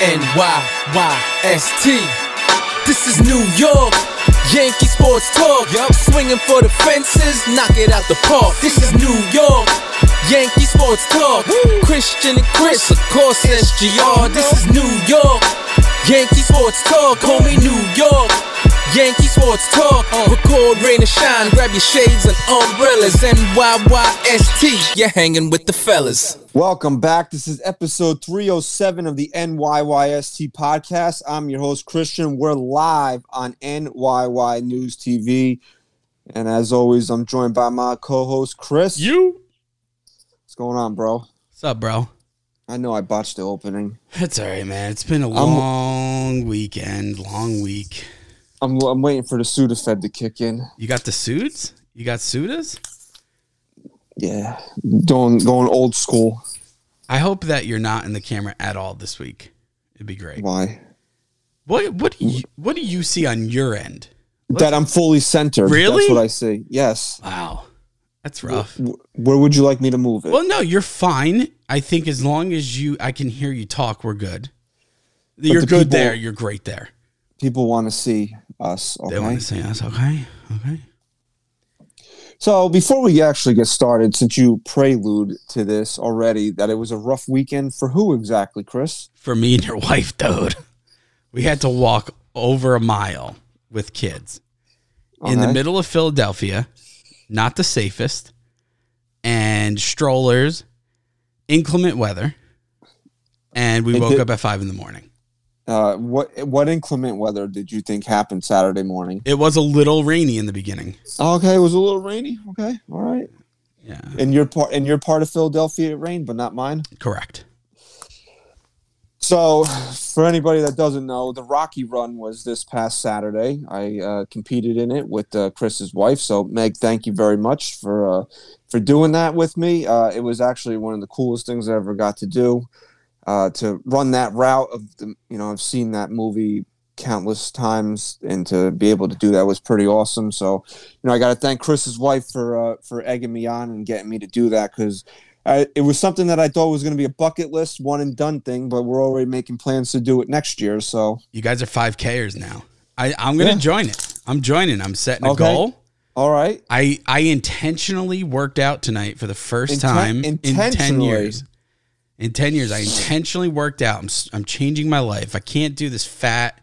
NYYST. This is New York. Yankee sports talk. Yup. Swinging for the fences, knock it out the park. This is New York. Yankee sports talk. Christian and Chris, of course, SGR. This is New York. Yankee sports talk, Call me New York. Yankee sports talk. Uh. Record, rain, and shine. Grab your shades and umbrellas. NYYST. You're hanging with the fellas. Welcome back. This is episode 307 of the NYYST podcast. I'm your host, Christian. We're live on NYY News TV. And as always, I'm joined by my co host, Chris. You? What's going on, bro? What's up, bro? I know I botched the opening. It's all right, man. It's been a long weekend, long week. I'm, I'm waiting for the Sudafed to kick in. You got the suits? You got sudas? Yeah, going, going old school. I hope that you're not in the camera at all this week. It'd be great. Why? What what do you what do you see on your end? That I'm fully centered. Really? That's what I see. Yes. Wow. That's rough. Wh- Where would you like me to move it? Well, no, you're fine. I think as long as you I can hear you talk, we're good. You're the good people- there. You're great there. People want to see us. Okay. They want to say us, okay? Okay. So before we actually get started, since you prelude to this already, that it was a rough weekend for who exactly, Chris? For me and your wife, dude. We had to walk over a mile with kids. in the middle of Philadelphia, not the safest, and strollers, inclement weather, and we It woke did- up at five in the morning. Uh, what what inclement weather did you think happened Saturday morning? It was a little rainy in the beginning. Okay, it was a little rainy. Okay, all right. Yeah, In your part, in your part of Philadelphia, it rained, but not mine. correct. So, for anybody that doesn't know, the Rocky Run was this past Saturday. I uh, competed in it with uh, Chris's wife. So, Meg, thank you very much for uh, for doing that with me. Uh, it was actually one of the coolest things I ever got to do. Uh, to run that route of the, you know, I've seen that movie countless times, and to be able to do that was pretty awesome. So, you know, I got to thank Chris's wife for uh, for egging me on and getting me to do that because it was something that I thought was going to be a bucket list, one and done thing, but we're already making plans to do it next year. So, You guys are five Kers now. I, I'm gonna Yeah. join it. I'm joining. I'm setting a Okay. goal. all right. I I intentionally worked out tonight for the first Inten- time in ten years. In ten years, I intentionally worked out. I'm I'm changing my life. I can't do this fat,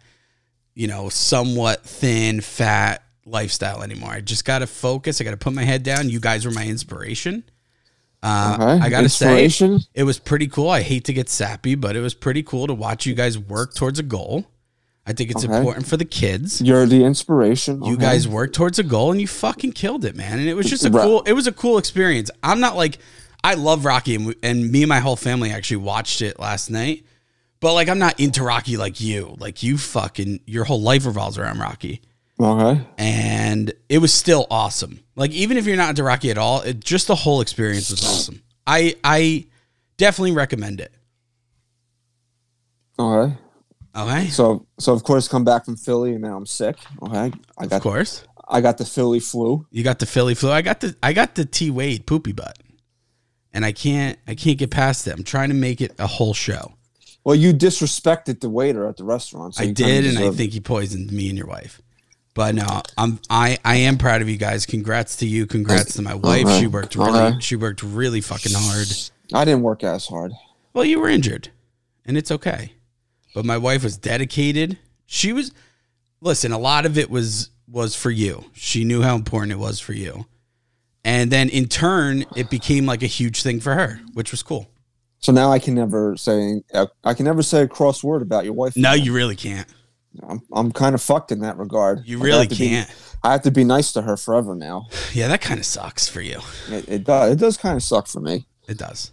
you know, somewhat thin, fat lifestyle anymore. I just got to focus. I got to put my head down. You guys were my inspiration. Uh, Okay. I got to say, it was pretty cool. I hate to get sappy, but it was pretty cool to watch you guys work towards a goal. I think it's Okay. important for the kids. You're the inspiration. You okay. guys worked towards a goal and you fucking killed it, man. And it was just a Right. cool. It was a cool experience. I'm not like I love Rocky, and, we, and me and my whole family actually watched it last night. But like, I'm not into Rocky like you. Like you fucking your whole life revolves around Rocky, Okay. and it was still awesome. Like even if you're not into Rocky at all, it, just the whole experience was awesome. I I definitely recommend it. Okay. Okay, So, so of course, come back from Philly, and now I'm sick. Okay. I of course. I got the Philly flu. You got the Philly flu. I got the I got the T Wade poopy butt, and I can't I can't get past it. I'm trying to make it a whole show. Well, you disrespected the waiter at the restaurant. So I did, and I think he poisoned me and your wife. But no, I'm I I am proud of you guys. Congrats to you. Congrats to my wife. Okay. She worked really Okay. she worked really fucking hard. I didn't work as hard. Well, you were injured, and it's okay. But my wife was dedicated. She was listen, a lot of it was was for you. She knew how important it was for you. And then in turn, it became like a huge thing for her, which was cool. So now I can never say uh, I can never say a cross word about your wife. No, you really can't. I'm I'm kind of fucked in that regard. You I really have to be- can't. I have to be nice to her forever now. Yeah, that kind of sucks for you. It, it does. It does kind of suck for me. It does.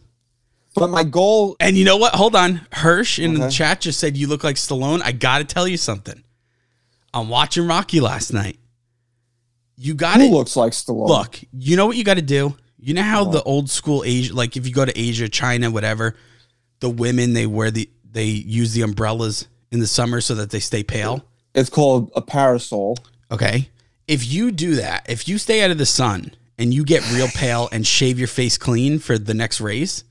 But my goal. And you know what? Hold on. Hirsch in the chat just said you look like Stallone. I got to tell you something. I'm watching Rocky last night. You got Who it. looks like Stallone? Look, you know what you got to do? You know how the old school Asia, like if you go to Asia, China, whatever, the women they wear the they use the umbrellas in the summer so that they stay pale. It's called a parasol. Okay. If you do that, if you stay out of the sun and you get real pale and shave your face clean for the next race,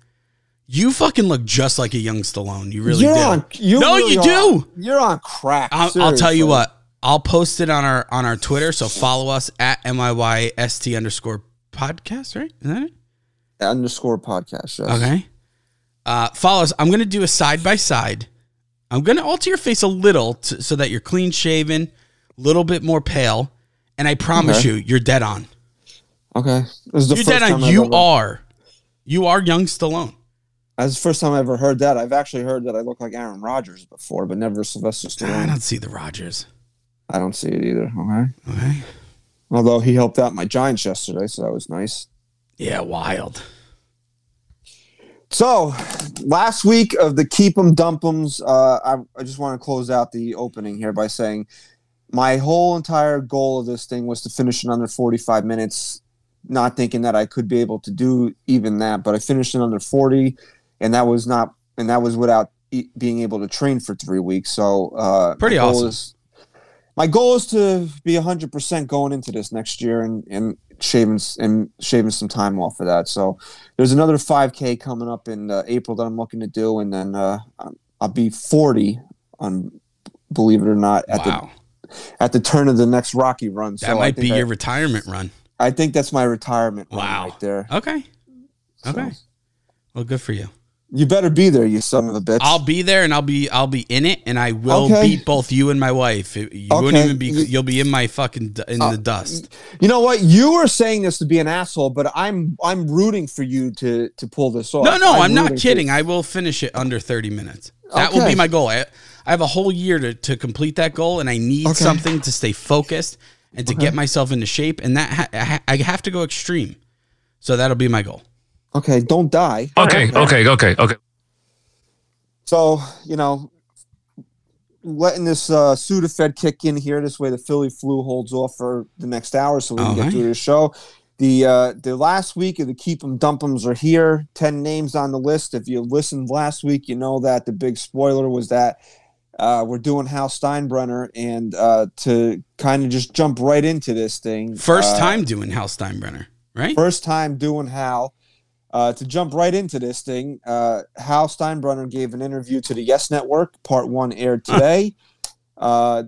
You fucking look just like a young Stallone. You really You're do. on. You no, really you are- do. You're on crack. I'll, I'll tell you seriously. what. I'll post it on our on our Twitter. So follow us at NYYST underscore podcast, right? Is that it? Underscore podcast. Yes. Okay. Uh, follow us. I'm going to do a side by side. I'm going to alter your face a little to, so that you're clean shaven, a little bit more pale. And I promise Okay. you, you're dead on. Okay. This is the You're dead on. You ever- are. You are young Stallone. That's the first time I ever heard that. I've actually heard that I look like Aaron Rodgers before, but never Sylvester Stallone. I don't see the Rodgers. I don't see it either. Okay. Okay. Although he helped out my Giants yesterday, so that was nice. Yeah, wild. So, last week of the Keep 'em Dump 'ems, uh, I, I just want to close out the opening here by saying my whole entire goal of this thing was to finish in under 45 minutes, not thinking that I could be able to do even that, but I finished in under 40, and that was not, and that was without e- being able to train for three weeks. So, uh, Pretty awesome. Is, my goal is to be 100% going into this next year and, and shaving and shaving some time off of that. So, there's another 5K coming up in uh, April that I'm looking to do, and then uh, I'll be 40 on, believe it or not, at wow. the at the turn of the next Rocky run. that so might be I- your retirement run. I think that's my retirement run Wow. right there. Okay. Okay. So, Well, good for you. You better be there, you son of a bitch. I'll be there and I'll be I'll be in it and I will Okay. beat both you and my wife. You won't even be You- you'll be in my fucking in uh, the dust. you know what? You were saying this to be an asshole, but I'm I'm rooting for you to to pull this off. No, no, I'm, not rooting for- kidding. I will finish it under 30 minutes. That will be my goal. I, I have a whole year to, to complete that goal and I need Okay. something to stay focused and to get myself into shape and that ha- I have to go extreme. So that'll be my goal. Okay, don't die. Okay, okay, okay, okay. So you know, letting this uh, Sudafed kick in here. This way, the Philly flu holds off for the next hour, so we can Okay. get through the show. The uh, the last week of the keep 'em dump 'ems are here. Ten names on the list. If you listened last week, you know that the big spoiler was that uh, we're doing Hal Steinbrenner, and uh, to kind of just jump right into this thing. First uh, time doing Hal Steinbrenner, right? First time doing Hal. Uh, to jump right into this thing, uh, Hal Steinbrenner gave an interview to the Yes Network. Part one aired today. Uh,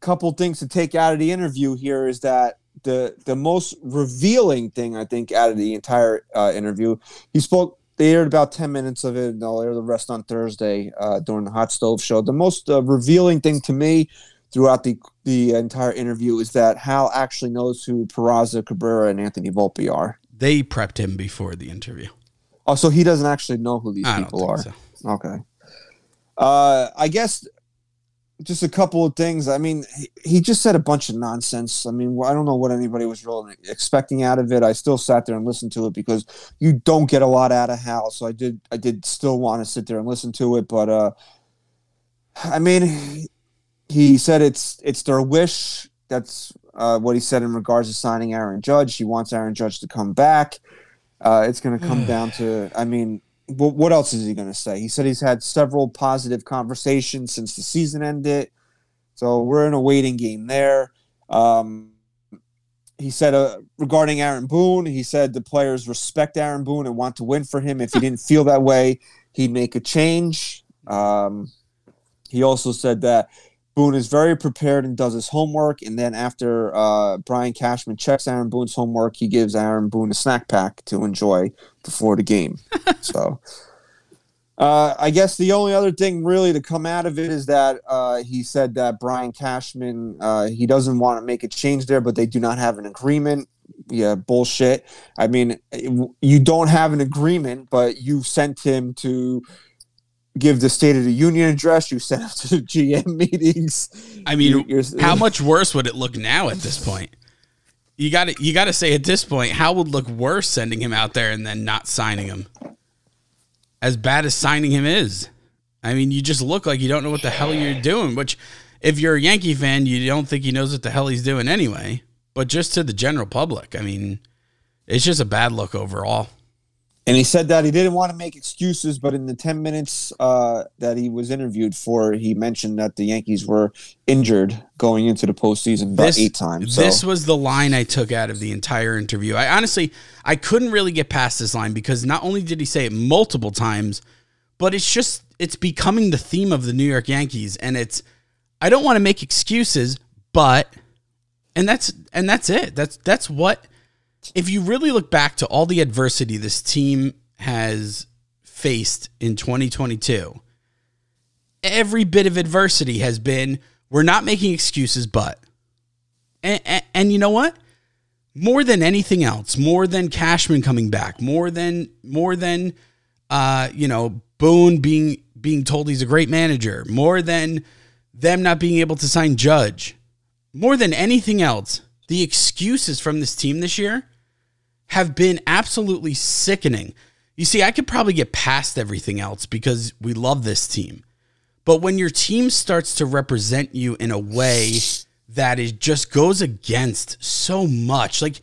couple things to take out of the interview here is that the the most revealing thing I think out of the entire uh, interview, he spoke. They aired about ten minutes of it, and they'll air the rest on Thursday uh, during the Hot Stove Show. The most uh, revealing thing to me throughout the the entire interview is that Hal actually knows who Peraza Cabrera and Anthony Volpe are. They prepped him before the interview. Oh, so he doesn't actually know who these I people are. so. Okay. Uh, I guess just a couple of things. I mean, he, he just said a bunch of nonsense. I mean, I don't know what anybody was really expecting out of it. I still sat there and listened to it because you don't get a lot out of Hal. So I did. I did still want to sit there and listen to it, but uh, I mean, he said it's it's their wish. That's uh, what he said in regards to signing Aaron Judge. He wants Aaron Judge to come back. Uh, it's going to come down to, I mean, wh- what else is he going to say? He said he's had several positive conversations since the season ended. So we're in a waiting game there. Um, he said uh, regarding Aaron Boone, he said the players respect Aaron Boone and want to win for him. If he didn't feel that way, he'd make a change. Um, he also said that Boone is very prepared and does his homework. And then after uh, Brian Cashman checks Aaron Boone's homework, he gives Aaron Boone a snack pack to enjoy before the game. so uh, I guess the only other thing really to come out of it is that uh, he said that Brian Cashman uh, he doesn't want to make a change there, but they do not have an agreement. Yeah, bullshit. I mean, you don't have an agreement, but you sent him to give the State of the Union address. You sent him to the GM meetings. I mean, You- you're- how much worse would it look now at this point? You got to you got to say at this point, how would look worse sending him out there and then not signing him? As bad as signing him is, I mean, you just look like you don't know what the hell you're doing. Which, if you're a Yankee fan, you don't think he knows what the hell he's doing anyway. But just to the general public, I mean, it's just a bad look overall. And he said that he didn't want to make excuses, but in the 10 minutes uh, that he was interviewed for, he mentioned that the Yankees were injured going into the postseason about This- eight times. So. This was the line I took out of the entire interview. I honestly, I couldn't really get past this line because not only did he say it multiple times, but it's just it's becoming the theme of the New York Yankees, and it's I don't want to make excuses, but and that's and that's it. That's that's what if you really look back to all the adversity this team has faced in 2022, every bit of adversity has been we're not making excuses, but and, and, and you know what? More than anything else, more than Cashman coming back, more than more than uh, you know Boone being being told he's a great manager, more than them not being able to sign Judge, more than anything else, the excuses from this team this year have been absolutely sickening. You see, I could probably get past everything else because we love this team. But when your team starts to represent you in a way that is just goes against so much, like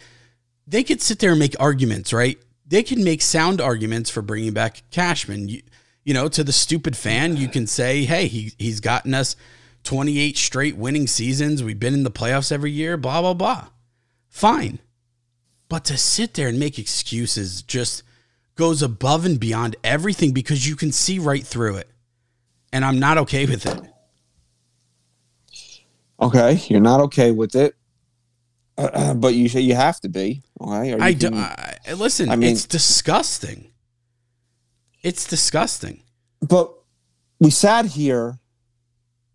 they could sit there and make arguments, right? They can make sound arguments for bringing back Cashman. You, you know, to the stupid fan, you can say, hey, he, he's gotten us 28 straight winning seasons. We've been in the playoffs every year, blah, blah, blah. Fine. But to sit there and make excuses just goes above and beyond everything because you can see right through it. And I'm not okay with it. Okay, you're not okay with it, uh, but you say you have to be. Okay, I do, I, listen, I mean- it's disgusting. It's disgusting. but we sat here.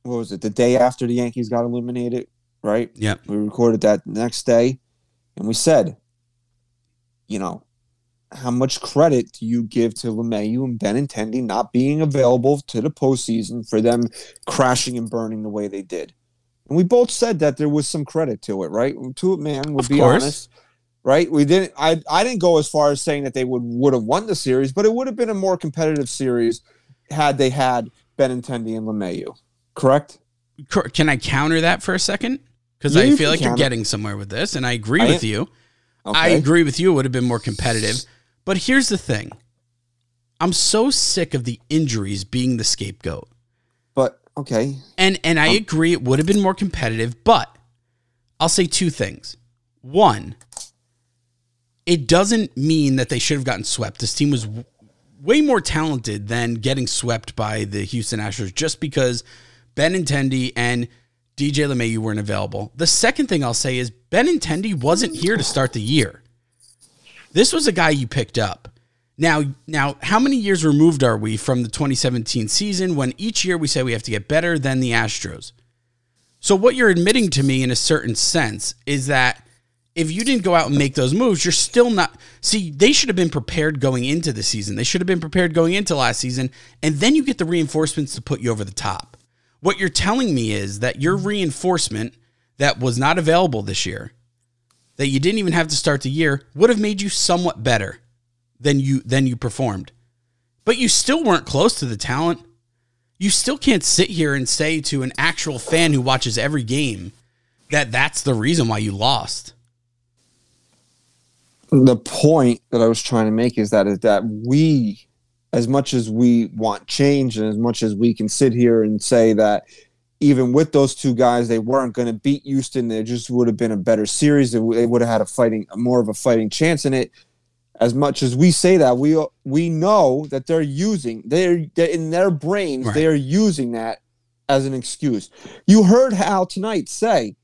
What was it? The day after the Yankees got eliminated, right? Yeah. We recorded that next day, and we said, you know, how much credit do you give to LeMahieu and Benintendi not being available to the postseason for them crashing and burning the way they did? And we both said that there was some credit to it, right? To it, man, we'll be course. honest. Right? We didn't I I didn't go as far as saying that they would would have won the series, but it would have been a more competitive series had they had Benintendi and LeMahieu. Correct? Can I counter that for a second? Because Yeah, I feel like you're getting somewhere with this, and I agree I with am- you. Okay. I agree with you. It would have been more competitive. But here's the thing I'm so sick of the injuries being the scapegoat. But okay. And and I um, agree it would have been more competitive, but I'll say two things. One, it doesn't mean that they should have gotten swept. This team was w- way more talented than getting swept by the Houston Astros just because Ben Benintendi and DJ LeMahieu weren't available. The second thing I'll say is Ben Benintendi wasn't here to start the year. This was a guy you picked up. Now, now, how many years removed are we from the 2017 season when each year we say we have to get better than the Astros? So what you're admitting to me in a certain sense is that if you didn't go out and make those moves, you're still not See, they should have been prepared going into the season. They should have been prepared going into last season and then you get the reinforcements to put you over the top. What you're telling me is that your mm-hmm. reinforcement that was not available this year, that you didn't even have to start the year, would have made you somewhat better than you than you performed. But you still weren't close to the talent. You still can't sit here and say to an actual fan who watches every game that that's the reason why you lost. the point that I was trying to make is that is that we, as much as we want change and as much as we can sit here and say that even with those two guys, they weren't going to beat Houston. There just would have been a better series. They they would have had a fighting, more of a fighting chance in it. As much as we say that, we we know that they're using they're, they're in their brains. Right. They are using that as an excuse. You heard Hal tonight say,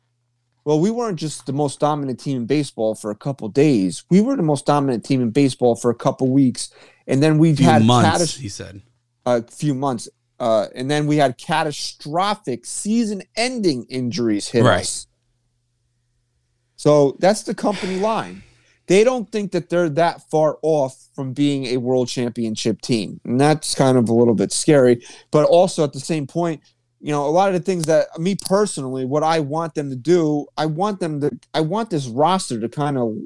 well, we weren't just the most dominant team in baseball for a couple days. We were the most dominant team in baseball for a couple weeks, and then we've Few had months, catas- he said. a few months, uh, and then we had catastrophic season-ending injuries hit Right. us. So that's the company line. They don't think that they're that far off from being a world championship team, and that's kind of a little bit scary. But also at the same point, you know, a lot of the things that me personally, what I want them to do, I want them to, I want this roster to kind of,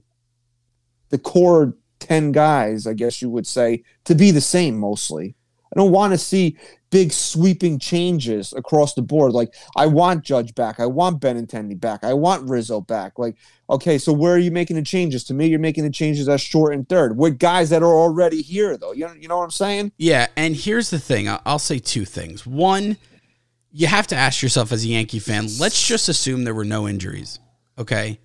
the core ten guys, I guess you would say, to be the same mostly. I don't want to see big sweeping changes across the board. Like I want Judge back. I want ben Benintendi back. I want Rizzo back. Like, okay, so where are you making the changes? To me, you're making the changes as short and third with guys that are already here, though. You know, you know what I'm saying? Yeah, and here's the thing. I'll say two things. One, you have to ask yourself as a Yankee fan, let's just assume there were no injuries. Okay?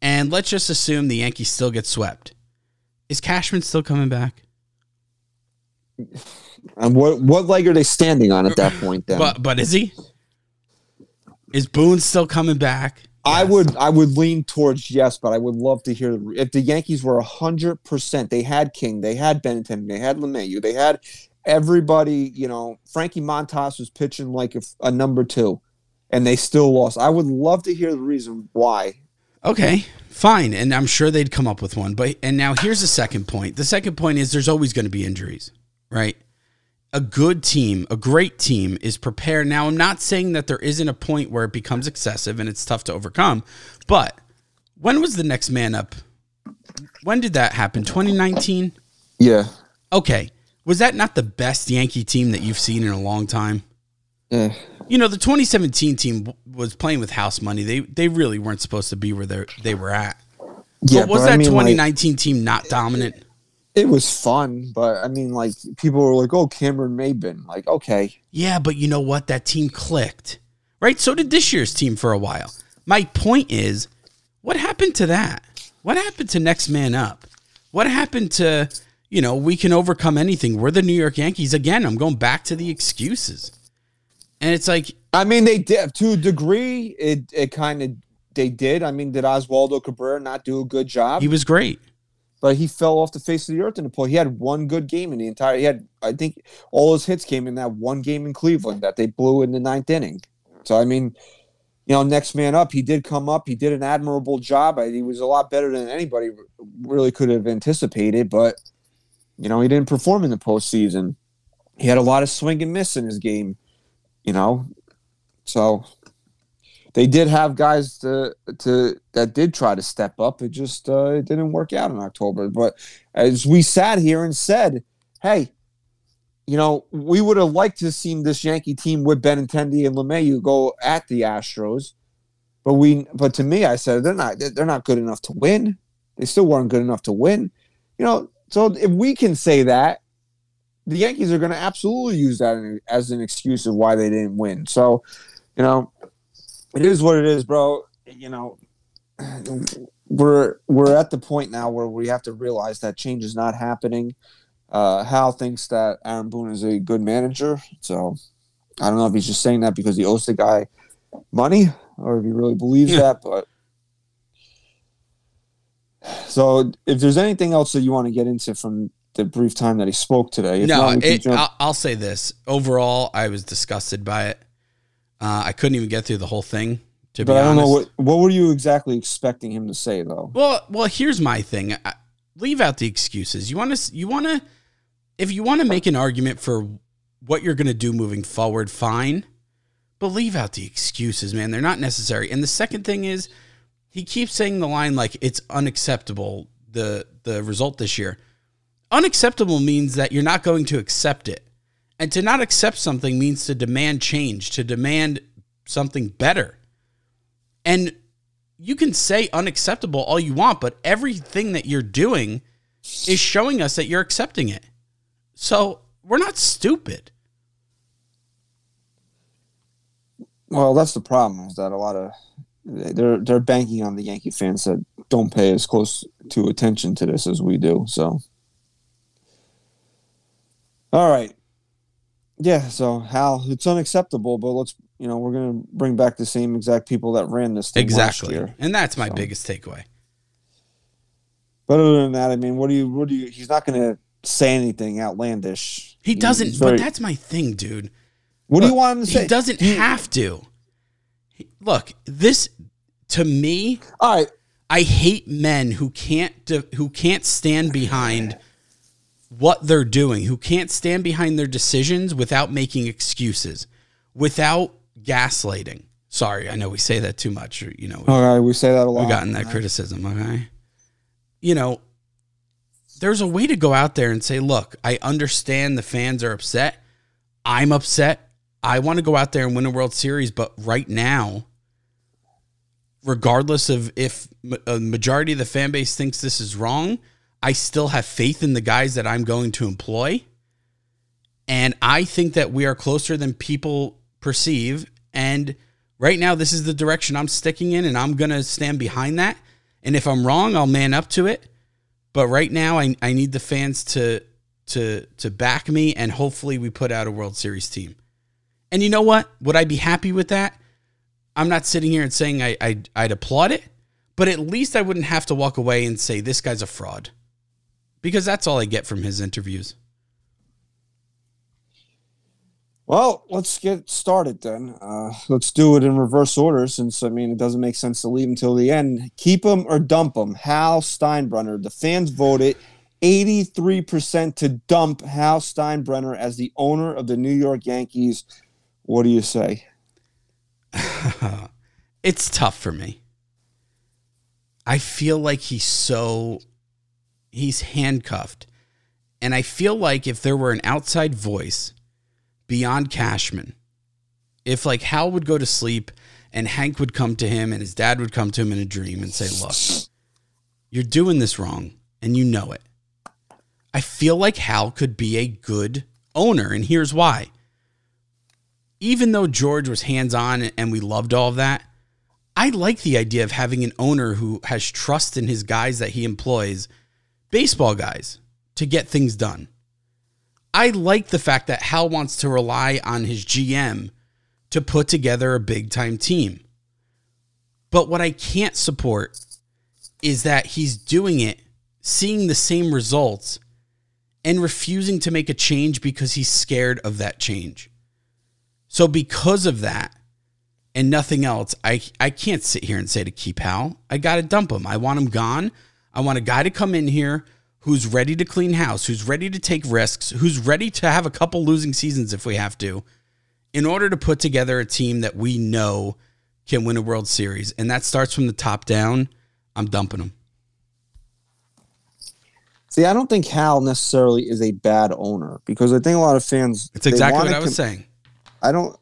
And let's just assume the Yankees still get swept. Is Cashman still coming back? And what what leg are they standing on at that point? Then But but is he? Is Boone still coming back? I Yes. would I would lean towards yes, but I would love to hear if the Yankees were hundred percent. They had King, they had Benintendi, they had LeMahieu, they had everybody. You know, Frankie Montas was pitching like a, a number two, and they still lost. I would love to hear the reason why. Okay, fine, and I'm sure they'd come up with one. But and now here's the second point. The second point is there's always going to be injuries, right? A good team, a great team is prepared. Now, I'm not saying that there isn't a point where it becomes excessive and it's tough to overcome, but when was the next man up? When did that happen? 2019? Yeah, Okay. Was that not the best Yankee team that you've seen in a long time? You know, the 2017 team was playing with house money. They they really weren't supposed to be where they they were at. yeah. but was but that I mean, like, 2019 team not dominant? it was fun, but I mean, like people were like, "Oh, Cameron Maybin." Like, okay, Yeah, but you know what? That team clicked. Right? So did this year's team for a while. My point is, what happened to that? What happened to next man up? What happened to, you know, we can overcome anything. We're the New York Yankees. Again, I'm going back to the excuses. And it's like, I mean, they did to a degree. It it kind of they did. I mean, did Oswaldo Cabrera not do a good job? he was great. but he fell off the face of the earth in the play. He had one good game in the entire. He had, I think, all his hits came in that one game in Cleveland that they blew in the ninth inning. So I mean, you know, next man up. He did come up. He did an admirable job. He was a lot better than anybody really could have anticipated. But you know, he didn't perform in the postseason. He had a lot of swing and miss in his game. You know, so they did have guys to to that did try to step up. It just uh, it didn't work out in October. But as we sat here and said, "Hey, you know, we would have liked to seen this Yankee team with Benintendi and LeMahieu go at the Astros." But we, but to me, I said they're not they're not good enough to win. They still weren't good enough to win. You know, so if we can say that, the Yankees are going to absolutely use that as an excuse of why they didn't win. So, you know, it is what it is, bro. You know, we're we're at the point now where we have to realize that change is not happening. Uh, Hal thinks that Aaron Boone is a good manager, so I don't know if he's just saying that because he owes the guy money or if he really believes Yeah. that. But so, if there's anything else that you want to get into from the brief time that he spoke today, no, not, it, jump- I'll, I'll say this. Overall, I was disgusted by it. Uh, I couldn't even get through the whole thing. To but be I don't honest. know what what were you exactly expecting him to say though. Well, well, here's my thing. I, leave out the excuses. You want to, you want to, if you want to make an argument for what you're going to do moving forward, fine. But leave out the excuses, man. They're not necessary. And the second thing is, he keeps saying the line like it's unacceptable. The the result this year, unacceptable means that you're not going to accept it, and to not accept something means to demand change, to demand something better. And you can say unacceptable all you want, but everything that you're doing is showing us that you're accepting it. So we're not stupid. Well, that's the problem is that a lot of they're they're banking on the Yankee fans that don't pay as close to attention to this as we do. So, all right, yeah. So Hal, it's unacceptable, but let's you know we're gonna bring back the same exact people that ran this thing Exactly. last year. And that's my So. biggest takeaway. But other than that, I mean, what do you what do you? He's not gonna say anything outlandish. He doesn't, very- but that's my thing, dude. what do you want him to say? He doesn't have to. Look, this to me, All right, I hate men who can't who can't stand behind what they're doing, who can't stand behind their decisions without making excuses, without gaslighting. Sorry, I know we say that too much. You know, all right. We say that a lot. we've gotten that criticism. Okay, you know, there's a way to go out there and say, look, I understand the fans are upset. I'm upset. I want to go out there and win a World Series, but right now, regardless of if a majority of the fan base thinks this is wrong, I still have faith in the guys that I'm going to employ. And I think that we are closer than people perceive. And right now, this is the direction I'm sticking in, and I'm going to stand behind that. And if I'm wrong, I'll man up to it. But right now, I, I need the fans to to to back me, and hopefully, we put out a World Series team. And you know what? Would I be happy with that? I'm not sitting here and saying I, I I'd applaud it, but at least I wouldn't have to walk away and say this guy's a fraud, because that's all I get from his interviews. Well, let's get started then. Uh, let's do it in reverse order, since I mean it doesn't make sense to leave until the end. Keep him or dump him. Hal Steinbrenner. The fans voted 83% to dump Hal Steinbrenner as the owner of the New York Yankees. What do you say? it's tough for me. I feel like he's so he's handcuffed. And I feel like if there were an outside voice beyond Cashman. If like Hal would go to sleep and Hank would come to him and his dad would come to him in a dream and say, Look, you're doing this wrong and you know it. I feel like Hal could be a good owner, and here's why. Even though George was hands on and we loved all of that, I like the idea of having an owner who has trust in his guys that he employs, baseball guys, to get things done. I like the fact that Hal wants to rely on his GM to put together a big time team. But what I can't support is that he's doing it, seeing the same results, and refusing to make a change because he's scared of that change. So, because of that and nothing else, I, I can't sit here and say to keep Hal. I got to dump him. I want him gone. I want a guy to come in here who's ready to clean house, who's ready to take risks, who's ready to have a couple losing seasons if we have to, in order to put together a team that we know can win a World Series. And that starts from the top down. I'm dumping him. See, I don't think Hal necessarily is a bad owner because I think a lot of fans. It's exactly what I was com- saying. I don't.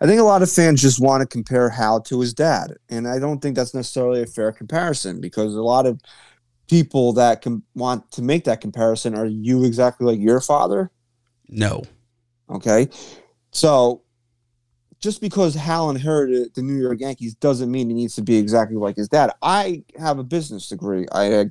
I think a lot of fans just want to compare Hal to his dad, and I don't think that's necessarily a fair comparison because a lot of people that can want to make that comparison are you exactly like your father? No. Okay. So just because Hal inherited the New York Yankees doesn't mean he needs to be exactly like his dad. I have a business degree. I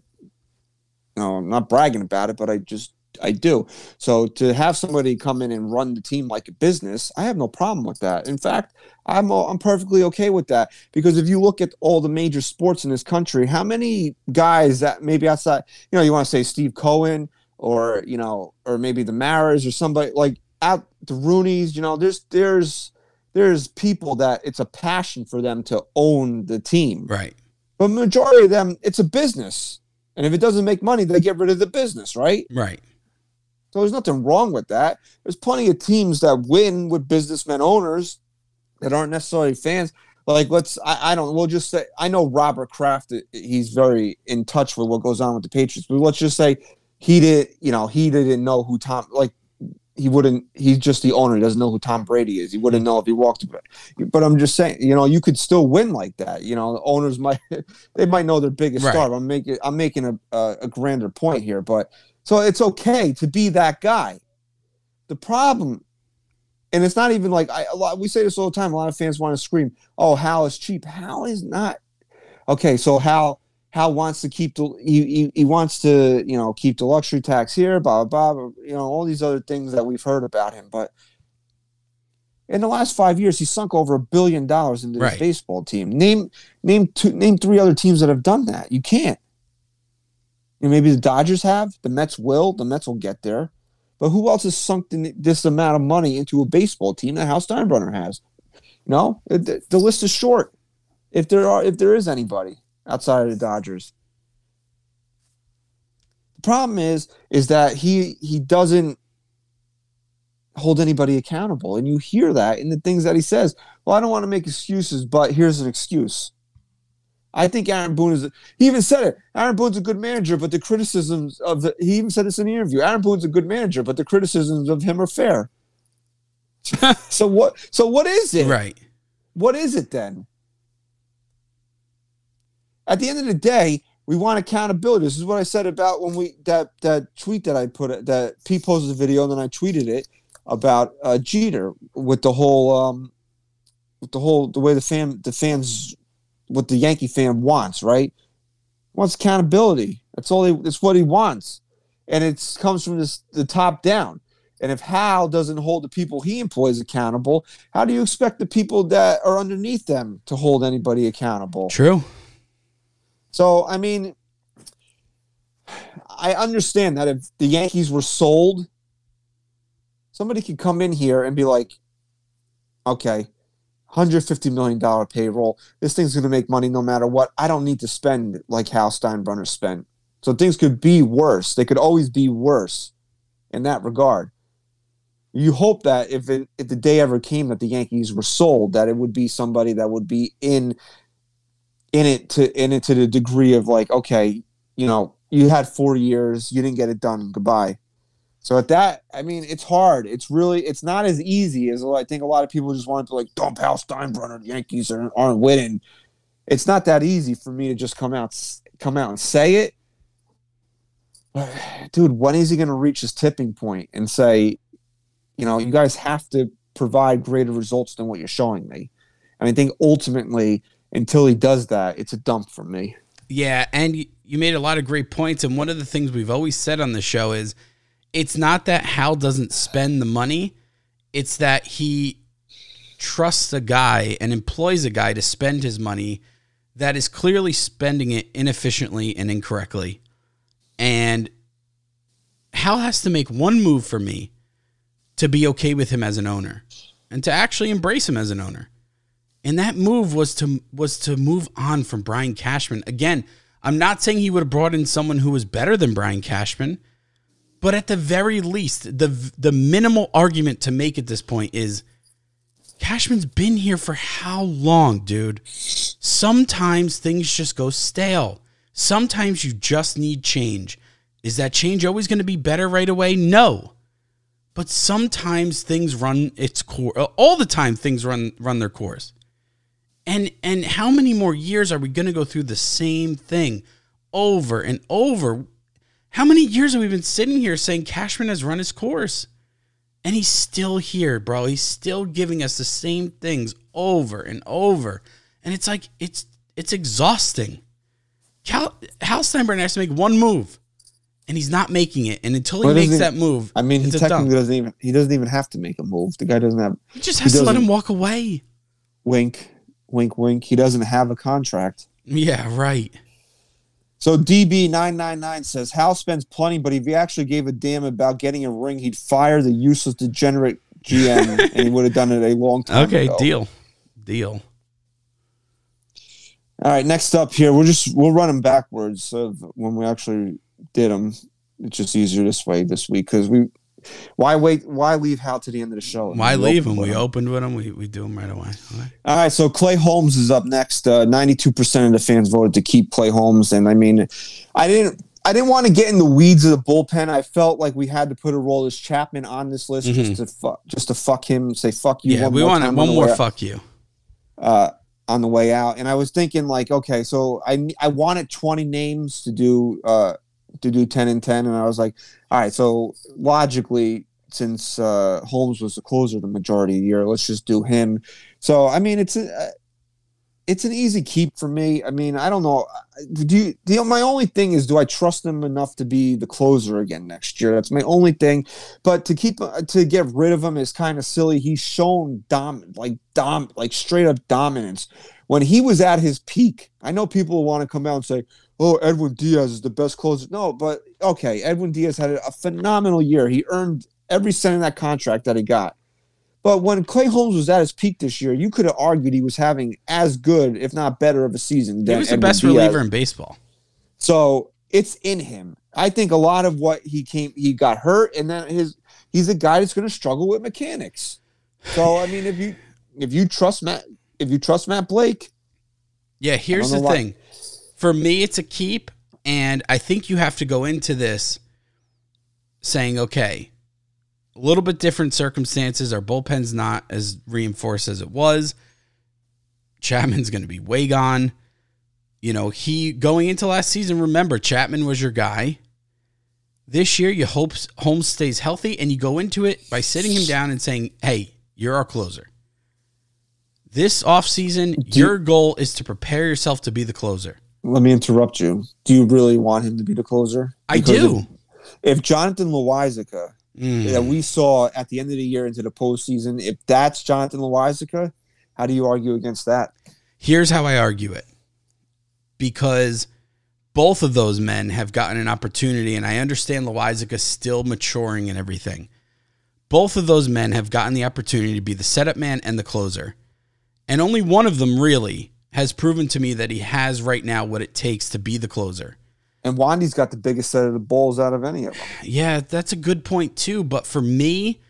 no, I'm not bragging about it, but I just I do. So to have somebody come in and run the team like a business, I have no problem with that. In fact, I'm I'm perfectly okay with that because if you look at all the major sports in this country, how many guys that maybe outside, you know, you want to say Steve Cohen or you know, or maybe the Maras or somebody like out the Rooneys, you know, there's there's there's people that it's a passion for them to own the team. Right. But majority of them, it's a business. And if it doesn't make money, they get rid of the business, right? Right. So there's nothing wrong with that. There's plenty of teams that win with businessmen owners that aren't necessarily fans. Like let's I, I don't we'll just say I know Robert Kraft uh, he's very in touch with what goes on with the Patriots, but let's just say he did you know he didn't know who Tom like he wouldn't he's just the owner he doesn't know who tom brady is he wouldn't know if he walked but i'm just saying you know you could still win like that you know the owners might they might know their biggest right. star i'm making i'm making a, a, a grander point here but so it's okay to be that guy. The problem, and it's not even like I a lot, we say this all the time. A lot of fans want to scream, "Oh, Hal is cheap." Hal is not. Okay, so Hal Hal wants to keep the he, he, he wants to you know keep the luxury tax here, blah blah blah. You know all these other things that we've heard about him, but in the last five years, he sunk over a billion dollars into right. his baseball team. Name name two name three other teams that have done that. You can't. You know, maybe the Dodgers have, the Mets will, the Mets will get there. But who else has sunk this amount of money into a baseball team that Hal Steinbrenner has? You know, the, the list is short. If there are, if there is anybody outside of the Dodgers, the problem is, is that he he doesn't hold anybody accountable, and you hear that in the things that he says. Well, I don't want to make excuses, but here's an excuse. I think Aaron Boone is. He even said it. Aaron Boone's a good manager, but the criticisms of the. He even said this in the interview. Aaron Boone's a good manager, but the criticisms of him are fair. so what? So what is it? Right. What is it then? At the end of the day, we want accountability. This is what I said about when we that that tweet that I put that Pete posted a video and then I tweeted it about uh, Jeter with the whole um with the whole the way the fan the fans what the Yankee fan wants, right? Wants accountability. That's all he that's what he wants. And it comes from this the top down. And if Hal doesn't hold the people he employs accountable, how do you expect the people that are underneath them to hold anybody accountable? True. So, I mean, I understand that if the Yankees were sold, somebody could come in here and be like, okay, $150 million payroll. This thing's going to make money no matter what. I don't need to spend like Hal Steinbrenner spent. So things could be worse. They could always be worse in that regard. You hope that if it, if the day ever came that the Yankees were sold, that it would be somebody that would be in in it to in it to the degree of like, okay, you know, you had four years, you didn't get it done, goodbye. So at that, I mean, it's hard. It's really, it's not as easy as I think a lot of people just want to like dump Hal Steinbrenner. Yankees aren't, aren't winning. It's not that easy for me to just come out, come out and say it. Dude, when is he going to reach his tipping point and say, you know, you guys have to provide greater results than what you're showing me? And I think ultimately, until he does that, it's a dump for me. Yeah, and you made a lot of great points. And one of the things we've always said on the show is it's not that Hal doesn't spend the money, it's that he trusts a guy and employs a guy to spend his money that is clearly spending it inefficiently and incorrectly. And Hal has to make one move for me to be okay with him as an owner and to actually embrace him as an owner. And that move was to was to move on from Brian Cashman. Again, I'm not saying he would have brought in someone who was better than Brian Cashman, but at the very least, the the minimal argument to make at this point is Cashman's been here for how long, dude? Sometimes things just go stale. Sometimes you just need change. Is that change always going to be better right away? No. But sometimes things run its course. Uh, all the time things run run their course. And and how many more years are we going to go through the same thing over and over? How many years have we been sitting here saying Cashman has run his course? And he's still here, bro. He's still giving us the same things over and over. And it's like it's it's exhausting. Cal, Hal Steinbrenner has to make one move, and he's not making it. And until he Well, makes that move, I mean, he technically doesn't even he doesn't even have to make a move. The guy doesn't have He just he has to let him walk away. wink, wink, wink. He doesn't have a contract. Yeah, right. So DB999 says Hal spends plenty, but if he actually gave a damn about getting a ring, he'd fire the useless degenerate GM and he would have done it a long time ago. Okay, ago. deal, deal. All right, next up here, we'll just we'll run them backwards of when we actually did them. It's just easier this way this week because we why wait why leave Hal to the end of the show? Why We leave him? We opened with him. We, we do him right away. All right. All right, so Clay Holmes is up next. Uh, Ninety-two percent of the fans voted to keep Clay Holmes, and I mean, I didn't. I didn't want to get in the weeds of the bullpen. I felt like we had to put Aroldis Chapman on this list just to fuck, just to fuck him, say fuck you. Yeah, one we more want one on more fuck you. uh, on the way out, and I was thinking like, okay, so I I wanted twenty names to do uh, to do ten and ten, and I was like, all right, so logically, since uh, Holmes was the closer the majority of the year, let's just do him. So I mean, it's a, it's an easy keep for me. I mean, I don't know. Do you, the my only thing is, do I trust him enough to be the closer again next year? That's my only thing. But to keep uh, to get rid of him is kind of silly. He's shown dom like dom like straight up dominance when he was at his peak. I know people want to come out and say, "Oh, Edwin Diaz is the best closer." No, but okay, Edwin Diaz had a phenomenal year. He earned every cent of that contract that he got. But when Clay Holmes was at his peak this year, you could have argued he was having as good, if not better, of a season. He than was the Edwin best Diaz. reliever in baseball. So it's in him. I think a lot of what he came, he got hurt, and then his he's a guy that's going to struggle with mechanics. So I mean, if you if you trust Matt, if you trust Matt Blake, Yeah, here's the why- thing. For me, it's a keep, and I think you have to go into this saying, okay, a little bit different circumstances. Our bullpen's not as reinforced as it was. Chapman's going to be way gone. You know, he going into last season, remember, Chapman was your guy. This year, you hope Holmes stays healthy, and you go into it by sitting him down and saying, hey, you're our closer. This offseason, your goal is to prepare yourself to be the closer. Let me interrupt you. Do you really want him to be the closer? I do. If, if Jonathan Loaisiga Mm. that we saw at the end of the year into the postseason, if that's Jonathan Loaisiga, how do you argue against that? Here's how I argue it. Because both of those men have gotten an opportunity, and I understand Loaisiga still maturing and everything. Both of those men have gotten the opportunity to be the setup man and the closer. And only one of them really has proven to me that he has right now what it takes to be the closer. And Wandy's got the biggest set of the balls out of any of them. Yeah, that's a good point too. But for me,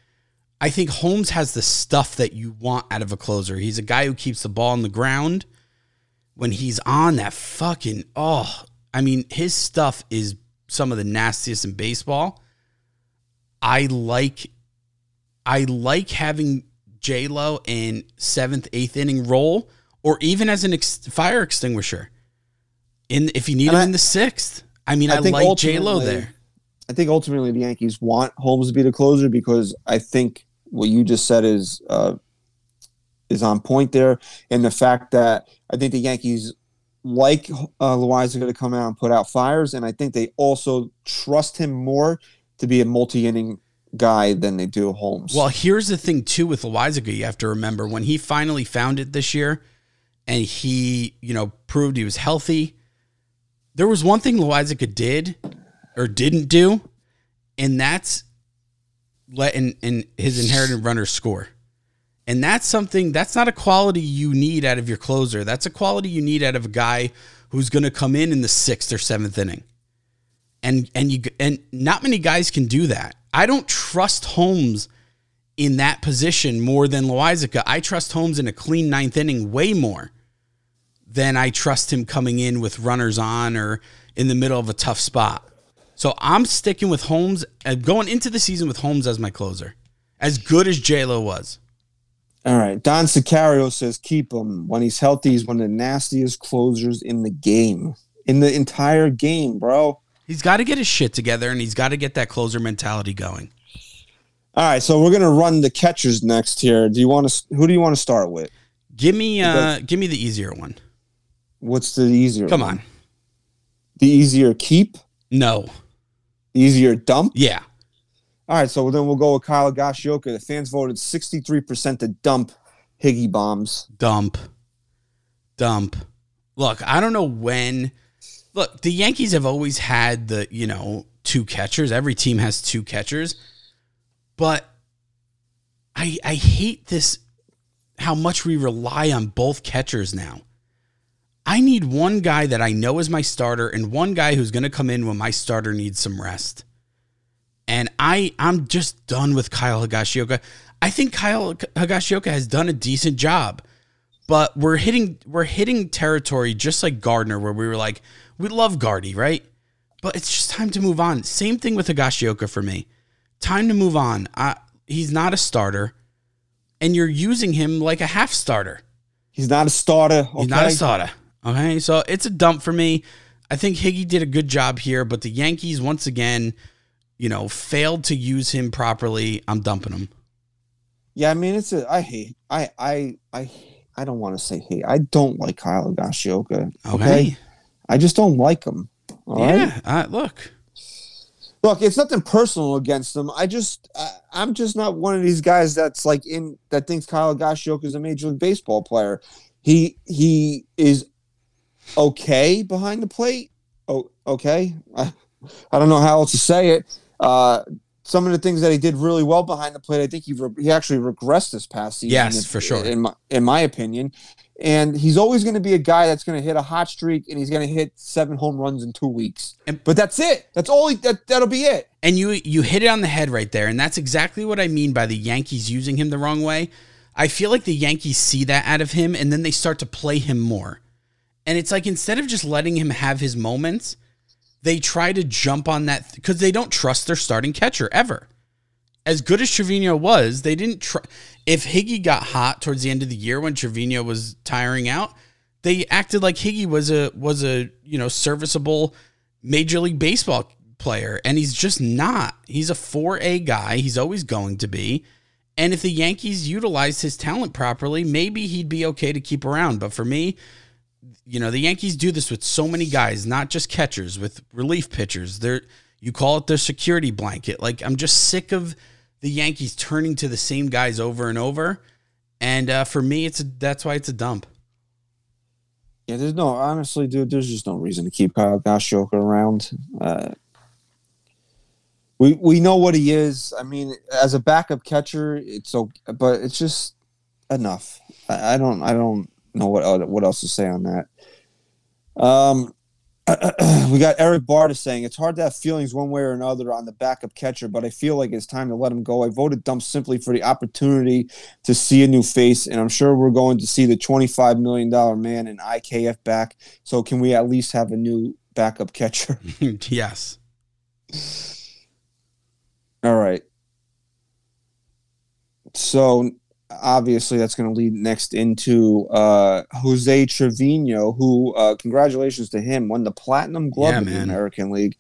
I think Holmes has the stuff that you want out of a closer. He's a guy who keeps the ball on the ground. When he's on that fucking oh, I mean, his stuff is some of the nastiest in baseball. I like I like having J Lo in seventh, eighth inning role, or even as an ex- fire extinguisher. In if you need And him I- in the sixth, I mean, I, I think like J Lo there. I think ultimately the Yankees want Holmes to be the closer because I think what you just said is uh, is on point there, and the fact that I think the Yankees like uh, Loaisiga to come out and put out fires, and I think they also trust him more to be a multi-inning guy than they do Holmes. Well, here's the thing too with Loaisiga. You have to remember when he finally found it this year, and he, you know, proved he was healthy. There was one thing Loaisiga did or didn't do, and that's letting in his inherited runner score. And that's something that's not a quality you need out of your closer. That's a quality you need out of a guy who's going to come in in the sixth or seventh inning. And and you and not many guys can do that. I don't trust Holmes in that position more than Loaisiga. I trust Holmes in a clean ninth inning way more than I trust him coming in with runners on or in the middle of a tough spot. So I'm sticking with Holmes and going into the season with Holmes as my closer. As good as J-Lo was. All right. Don Sicario says keep him. When he's healthy, he's one of the nastiest closers in the game. In the entire game, bro. He's got to get his shit together and he's got to get that closer mentality going. All right, so we're gonna run the catchers next here. Do you want to? Who do you want to start with? Give me uh give me the easier one. What's the easier? One? Come one? on. The easier keep, No. the easier dump. Yeah. All right, so then we'll go with Kyle Higashioka. The fans voted sixty-three percent to dump Higgy bombs. Dump. Dump. Look, I don't know when. Look, the Yankees have always had the, you know, two catchers. Every team has two catchers. But I I hate this how much we rely on both catchers now. I need one guy that I know is my starter and one guy who's going to come in when my starter needs some rest. And I I'm just done with Kyle Higashioka. I think Kyle Higashioka has done a decent job. But we're hitting we're hitting territory just like Gardner where we were like we love Gardy, right? But it's just time to move on. Same thing with Higashioka for me. Time to move on. I, he's not a starter and you're using him like a half starter. He's not a starter. Okay? He's not a starter. Okay, so it's a dump for me. I think Higgy did a good job here, but the Yankees once again, you know, failed to use him properly. I'm dumping him. Yeah, I mean, it's a. I hate. I I I I don't want to say hate. I don't like Kyle Higashioka. Okay. I just don't like him. All right. yeah. Uh, look. Look, it's nothing personal against him. I just, I, I'm just not one of these guys that's like in that thinks Kyle Higashioka is a major league baseball player. He he is okay behind the plate. Oh, okay. I, I don't know how else to say it. Uh, some of the things that he did really well behind the plate, I think he re- he actually regressed this past season. Yes, for sure. In my in my opinion, and he's always going to be a guy that's going to hit a hot streak, and he's going to hit seven home runs in two weeks. And- but that's it. That's all. He, that that'll be it. And you you hit it on the head right there, and that's exactly what I mean by the Yankees using him the wrong way. I feel like the Yankees see that out of him, and then they start to play him more. And it's like instead of just letting him have his moments, they try to jump on that because they don't trust their starting catcher ever. As good as Trevino was, they didn't try. If Higgy got hot towards the end of the year when Trevino was tiring out, they acted like Higgy was a was a you know serviceable Major League Baseball player, and he's just not. He's a 4A guy. He's always going to be. And if the Yankees utilized his talent properly, maybe he'd be okay to keep around. But for me, you know, the Yankees do this with so many guys, not just catchers, with relief pitchers. They're you call it their security blanket. Like I'm just sick of the Yankees turning to the same guys over and over. And uh, for me, it's a, that's why it's a dump. Yeah, there's no honestly, dude. There's just no reason to keep Kyle Higashioka around. Uh, we we know what he is. I mean, as a backup catcher, it's okay, but it's just enough. I, I don't I don't know what what else to say on that. Um, we got Eric Barta saying it's hard to have feelings one way or another on the backup catcher, but I feel like it's time to let him go. I voted dump simply for the opportunity to see a new face, and I'm sure we're going to see the $25 million man in IKF back. So, can we at least have a new backup catcher? yes. All right. So obviously that's going to lead next into uh, Jose Trevino, who uh, congratulations to him, won the Platinum Glove Yeah, in the. American League.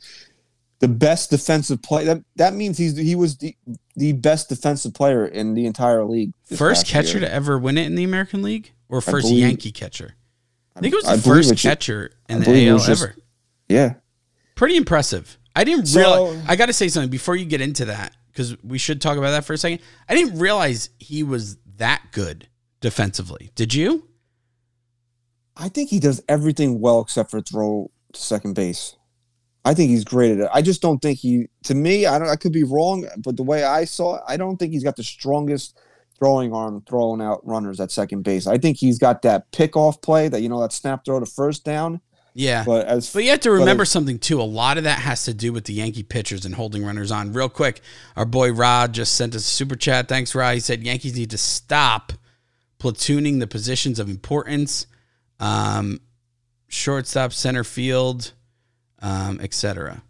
The best defensive play that that means he's he was the the best defensive player in the entire league. First catcher year. to ever win it in the American League, or first believe- Yankee catcher. I think it was the first catcher in I the AL just- ever. Yeah. Pretty impressive. I didn't So- realize. I got to say something before you get into that because we should talk about that for a second. I didn't realize he was that good defensively. Did you? I think he does everything well except for throw to second base. I think he's great at it. I just don't think he. To me, I don't. I could be wrong, but the way I saw it, I don't think he's got the strongest throwing arm throwing out runners at second base. I think he's got that pickoff play that you know that snap throw to first down. Yeah. But as But you have to remember as- something too. A lot of that has to do with the Yankee pitchers and holding runners on. Real quick, our boy Rod just sent us a super chat. Thanks, Rod. He said Yankees need to stop platooning the positions of importance, um, shortstop, center field, um, etc.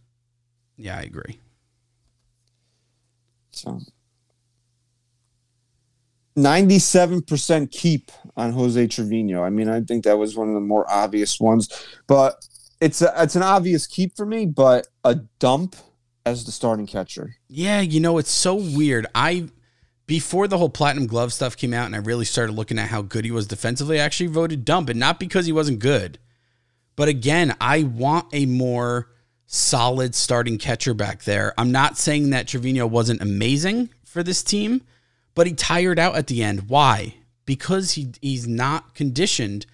Yeah, I agree. So, ninety-seven percent keep on Jose Trevino. I mean, I think that was one of the more obvious ones, but it's a, it's an obvious keep for me, but a dump as the starting catcher. Yeah, you know, it's so weird. I before the whole platinum glove stuff came out and I really started looking at how good he was defensively, I actually voted dump, and not because he wasn't good. But again, I want a more solid starting catcher back there. I'm not saying that Trevino wasn't amazing for this team, but he tired out at the end. Why? Because he he's not conditioned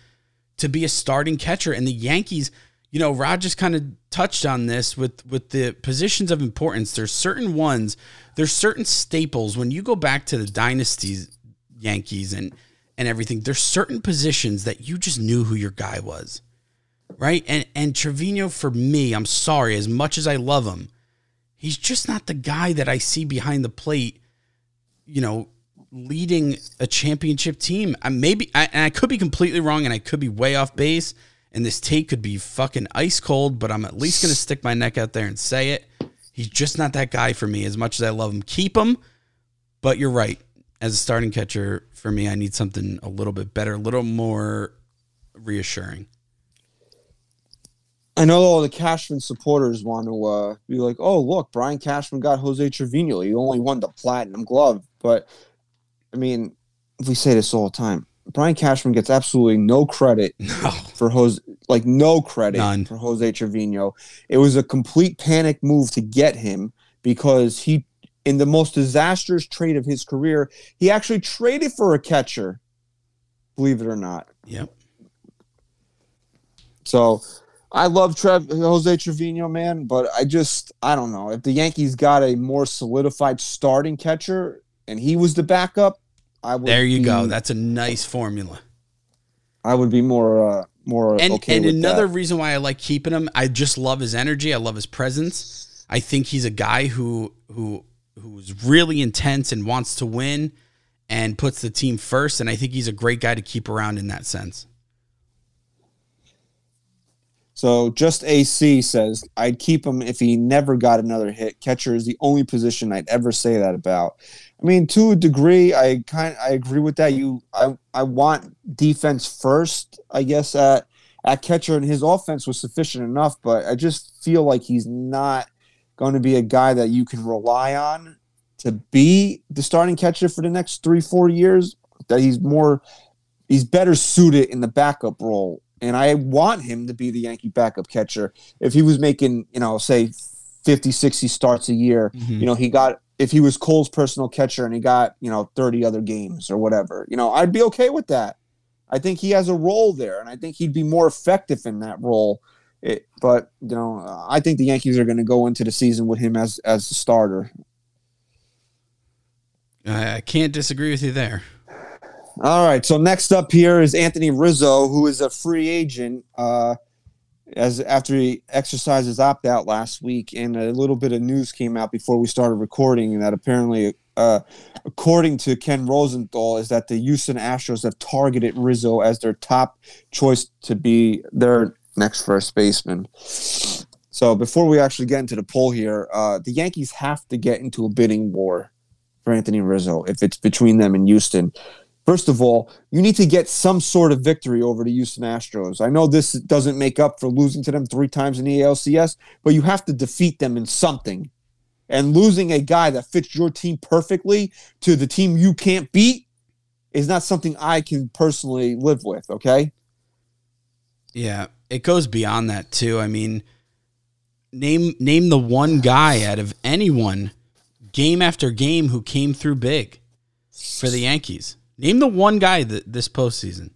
to be a starting catcher. And the Yankees, you know, Rod just kind of touched on this with with the positions of importance. There's certain ones, there's certain staples. When you go back to the dynasties, Yankees and and everything, there's certain positions that you just knew who your guy was. Right? And and Trevino for me, I'm sorry, as much as I love him, he's just not the guy that I see behind the plate, you know, leading a championship team. I maybe I, and I could be completely wrong and I could be way off base and this take could be fucking ice cold, but I'm at least going to stick my neck out there and say it. He's just not that guy for me as much as I love him. Keep him, but you're right. As a starting catcher for me, I need something a little bit better, a little more reassuring. I know all the Cashman supporters want to uh, be like, "Oh, look, Brian Cashman got Jose Trevino. He only won the Platinum Glove." But I mean, we say this all the time. Brian Cashman gets absolutely no credit No. for Jose, like no credit None. for Jose Trevino. It was a complete panic move to get him because he, in the most disastrous trade of his career, he actually traded for a catcher. Believe it or not. Yep. So I love Trev Jose Trevino, man, but I just I don't know if the Yankees got a more solidified starting catcher and he was the backup. I would There you be, go. That's a nice formula. I would be more uh more and okay and another that. reason why I like keeping him, I just love his energy. I love his presence. I think he's a guy who who who's really intense and wants to win and puts the team first. And I think he's a great guy to keep around in that sense. So just AC says I'd keep him if he never got another hit. Catcher is the only position I'd ever say that about. I mean, to a degree, I kind I agree with that. You, I, I want defense first, I guess at at catcher, and his offense was sufficient enough. But I just feel like he's not going to be a guy that you can rely on to be the starting catcher for the next three, four years. That he's more, he's better suited in the backup role and I want him to be the Yankee backup catcher. If he was making, you know, say 50, 60 starts a year, mm-hmm. you know, he got, if he was Cole's personal catcher and he got, you know, 30 other games or whatever, you know, I'd be okay with that. I think he has a role there and I think he'd be more effective in that role. It, but, you know, I think the Yankees are going to go into the season with him as, as the starter. I can't disagree with you there. All right. So next up here is Anthony Rizzo, who is a free agent. Uh, as after he exercised his opt out last week, and a little bit of news came out before we started recording that apparently, uh, according to Ken Rosenthal, is that the Houston Astros have targeted Rizzo as their top choice to be their next first baseman. So before we actually get into the poll here, uh, the Yankees have to get into a bidding war for Anthony Rizzo if it's between them and Houston. First of all, you need to get some sort of victory over the Houston Astros. I know this doesn't make up for losing to them three times in the ALCS, but you have to defeat them in something. And losing a guy that fits your team perfectly to the team you can't beat is not something I can personally live with, okay? Yeah, it goes beyond that too. I mean, name name the one guy out of anyone game after game who came through big for the Yankees. Name the one guy that this postseason.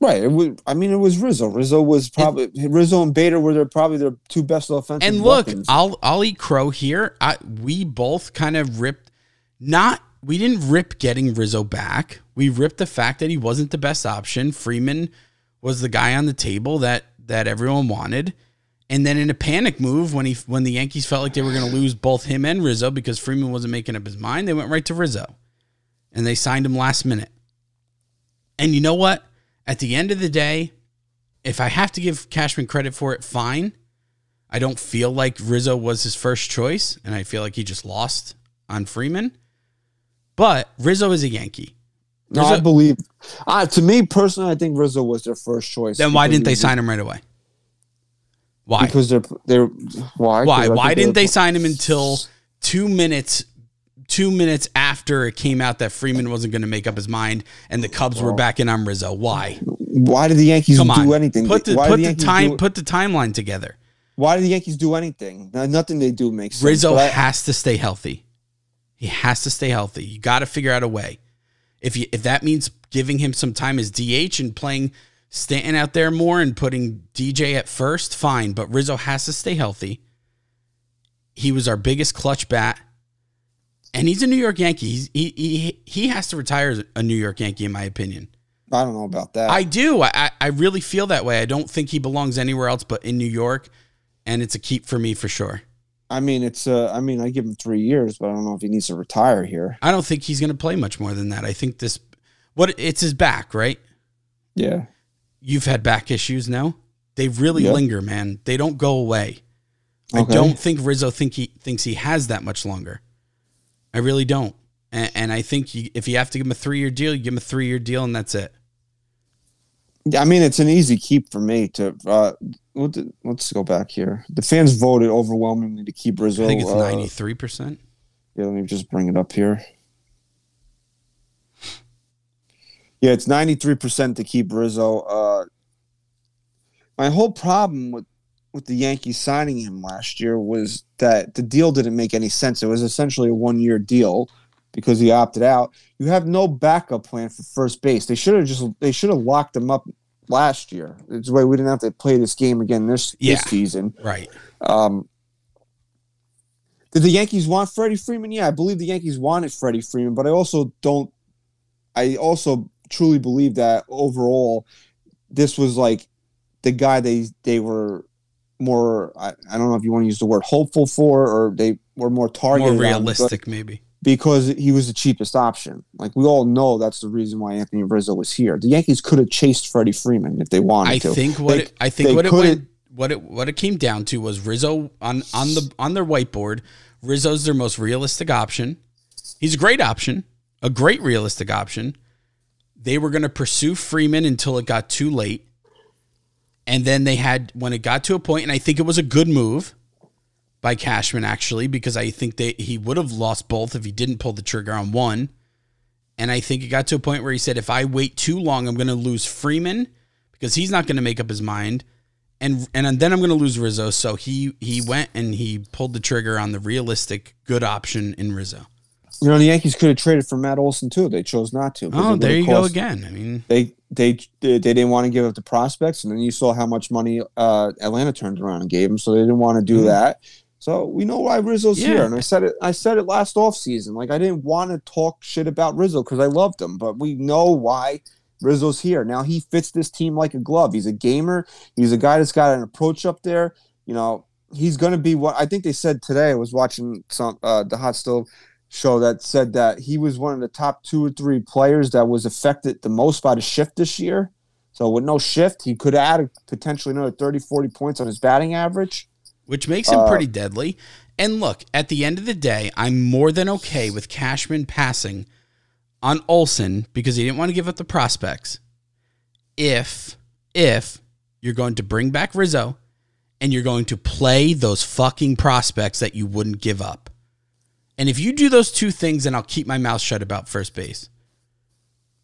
Right. It was, I mean, it was Rizzo. Rizzo was probably it, Rizzo and Bader were their, probably their two best offensive. And look, weapons. I'll I'll eat crow here. I, we both kind of ripped. Not we didn't rip getting Rizzo back. We ripped the fact that he wasn't the best option. Freeman was the guy on the table that that everyone wanted. And then in a panic move, when he when the Yankees felt like they were going to lose both him and Rizzo because Freeman wasn't making up his mind, they went right to Rizzo and they signed him last minute. And you know what? At the end of the day, if I have to give Cashman credit for it, fine. I don't feel like Rizzo was his first choice, and I feel like he just lost on Freeman. But Rizzo is a Yankee. Rizzo, no, I believe. Uh, to me personally, I think Rizzo was their first choice. Then why didn't they sign him right away? Why? Because they're they're why? Why? Why didn't they sign him until two minutes two minutes after it came out that Freeman wasn't going to make up his mind and the Cubs were back in on Rizzo. Why? Why did the Yankees Come do anything? Put the, put the, the time do, put the timeline together. Why did the Yankees do anything? Nothing they do makes sense. Rizzo has to stay healthy. He has to stay healthy. You got to figure out a way. If you if that means giving him some time as DH and playing Stanton out there more and putting DJ at first, fine. But Rizzo has to stay healthy. He was our biggest clutch bat and he's a New York Yankee. He's, he he he has to retire as a New York Yankee, in my opinion. I don't know about that. I do. I I really feel that way. I don't think he belongs anywhere else but in New York, and it's a keep for me for sure. I mean, it's uh, I mean, I give him three years, but I don't know if he needs to retire here. I don't think he's going to play much more than that. I think this, what it's his back, right? Yeah. You've had back issues now. They really yep. linger, man. They don't go away. Okay. I don't think Rizzo think he thinks he has that much longer. I really don't. And, and I think you, if you have to give him a three year deal, you give him a three year deal, and that's it. Yeah, I mean it's an easy keep for me to. Uh, let's go back here. The fans voted overwhelmingly to keep Rizzo. I think it's uh, ninety three percent. Yeah, let me just bring it up here. Yeah, it's ninety three percent to keep Rizzo. Uh, my whole problem with with the Yankees signing him last year was that the deal didn't make any sense. It was essentially a one year deal because he opted out. You have no backup plan for first base. They should have just they should have locked him up last year. It's why we didn't have to play this game again this, yeah, this season. Right. Um, did the Yankees want Freddie Freeman? Yeah, I believe the Yankees wanted Freddie Freeman, but I also don't. I also truly believe that overall, this was like the guy they they were more I, I don't know if you want to use the word hopeful for or they were more targeted more realistic maybe because he was the cheapest option like we all know that's the reason why anthony rizzo was here the yankees could have chased freddie freeman if they wanted I to think what they, it, i think what it went what it what it came down to was Rizzo on on the on their whiteboard. Rizzo's their most realistic option. He's a great option, a great realistic option. They were going to pursue Freeman until it got too late. And then they had when it got to a point, and I think it was a good move by Cashman actually, because I think they he would have lost both if he didn't pull the trigger on one. And I think it got to a point where he said, if I wait too long, I'm going to lose Freeman because he's not going to make up his mind, and and then I'm going to lose Rizzo. So he he went and he pulled the trigger on the realistic good option in Rizzo. You know, the Yankees could have traded for Matt Olson too. They chose not to. Oh, there you go again. I mean, They they they didn't want to give up the prospects, and then you saw how much money uh, Atlanta turned around and gave him, so they didn't want to do Mhm. that. So we know why Rizzo's Yeah. here, and I said it. I said it last offseason. Like I didn't want to talk shit about Rizzo because I loved him, but we know why Rizzo's here. Now he fits this team like a glove. He's a gamer. He's a guy that's got an approach up there. You know, he's going to be what I think they said today. I was watching some uh, the Hot Stove show that said that he was one of the top two or three players that was affected the most by the shift this year. So with no shift, he could add potentially another 30, 40 points on his batting average. which makes him Uh, pretty deadly. And look, at the end of the day, I'm more than okay with Cashman passing on Olson because he didn't want to give up the prospects. If if you're going to bring back Rizzo and you're going to play those fucking prospects that you wouldn't give up. And if you do those two things, then I'll keep my mouth shut about first base.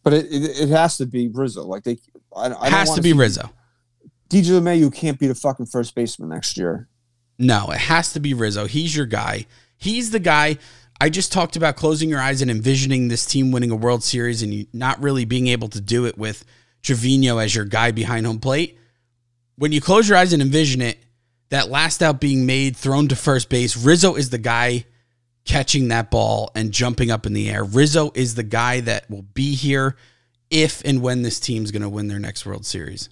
But it, it, it has to be Rizzo. Like they, I, I Has to be Rizzo. DJ LeMahieu can't be the fucking first baseman next year. No, it has to be Rizzo. He's your guy. He's the guy. I just talked about closing your eyes and envisioning this team winning a World Series and you not really being able to do it with Trevino as your guy behind home plate. When you close your eyes and envision it, that last out being made, thrown to first base, Rizzo is the guy catching that ball and jumping up in the air. Rizzo is the guy that will be here if and when this team's going to win their next World Series.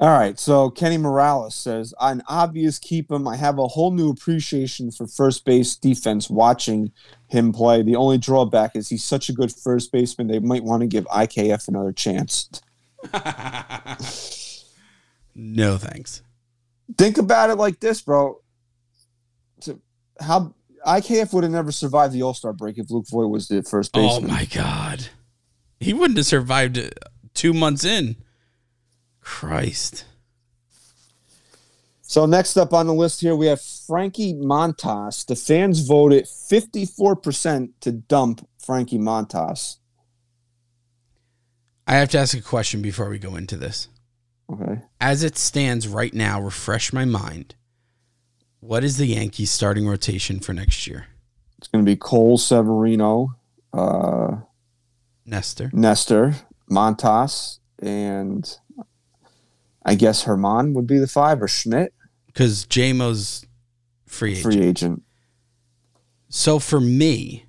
All right, so Kenny Morales says, "An obvious keep him. I have a whole new appreciation for first base defense watching him play. The only drawback is he's such a good first baseman. They might want to give IKF another chance. No thanks. Think about it like this, bro. How IKF would have never survived the All Star break if Luke Voit was the first base. Oh my god. He wouldn't have survived uh, 2 months in. Christ. So next up on the list here, we have Frankie Montas. The fans voted 54% to dump Frankie Montas. I have to ask a question before we go into this. Okay. As it stands right now, refresh my mind. What is the Yankees starting rotation for next year? It's going to be Cole Severino, uh, Nestor. Nestor, Montas, and I guess Herman would be the five or Schmidt, Because JMO's free agent. free agent. So for me,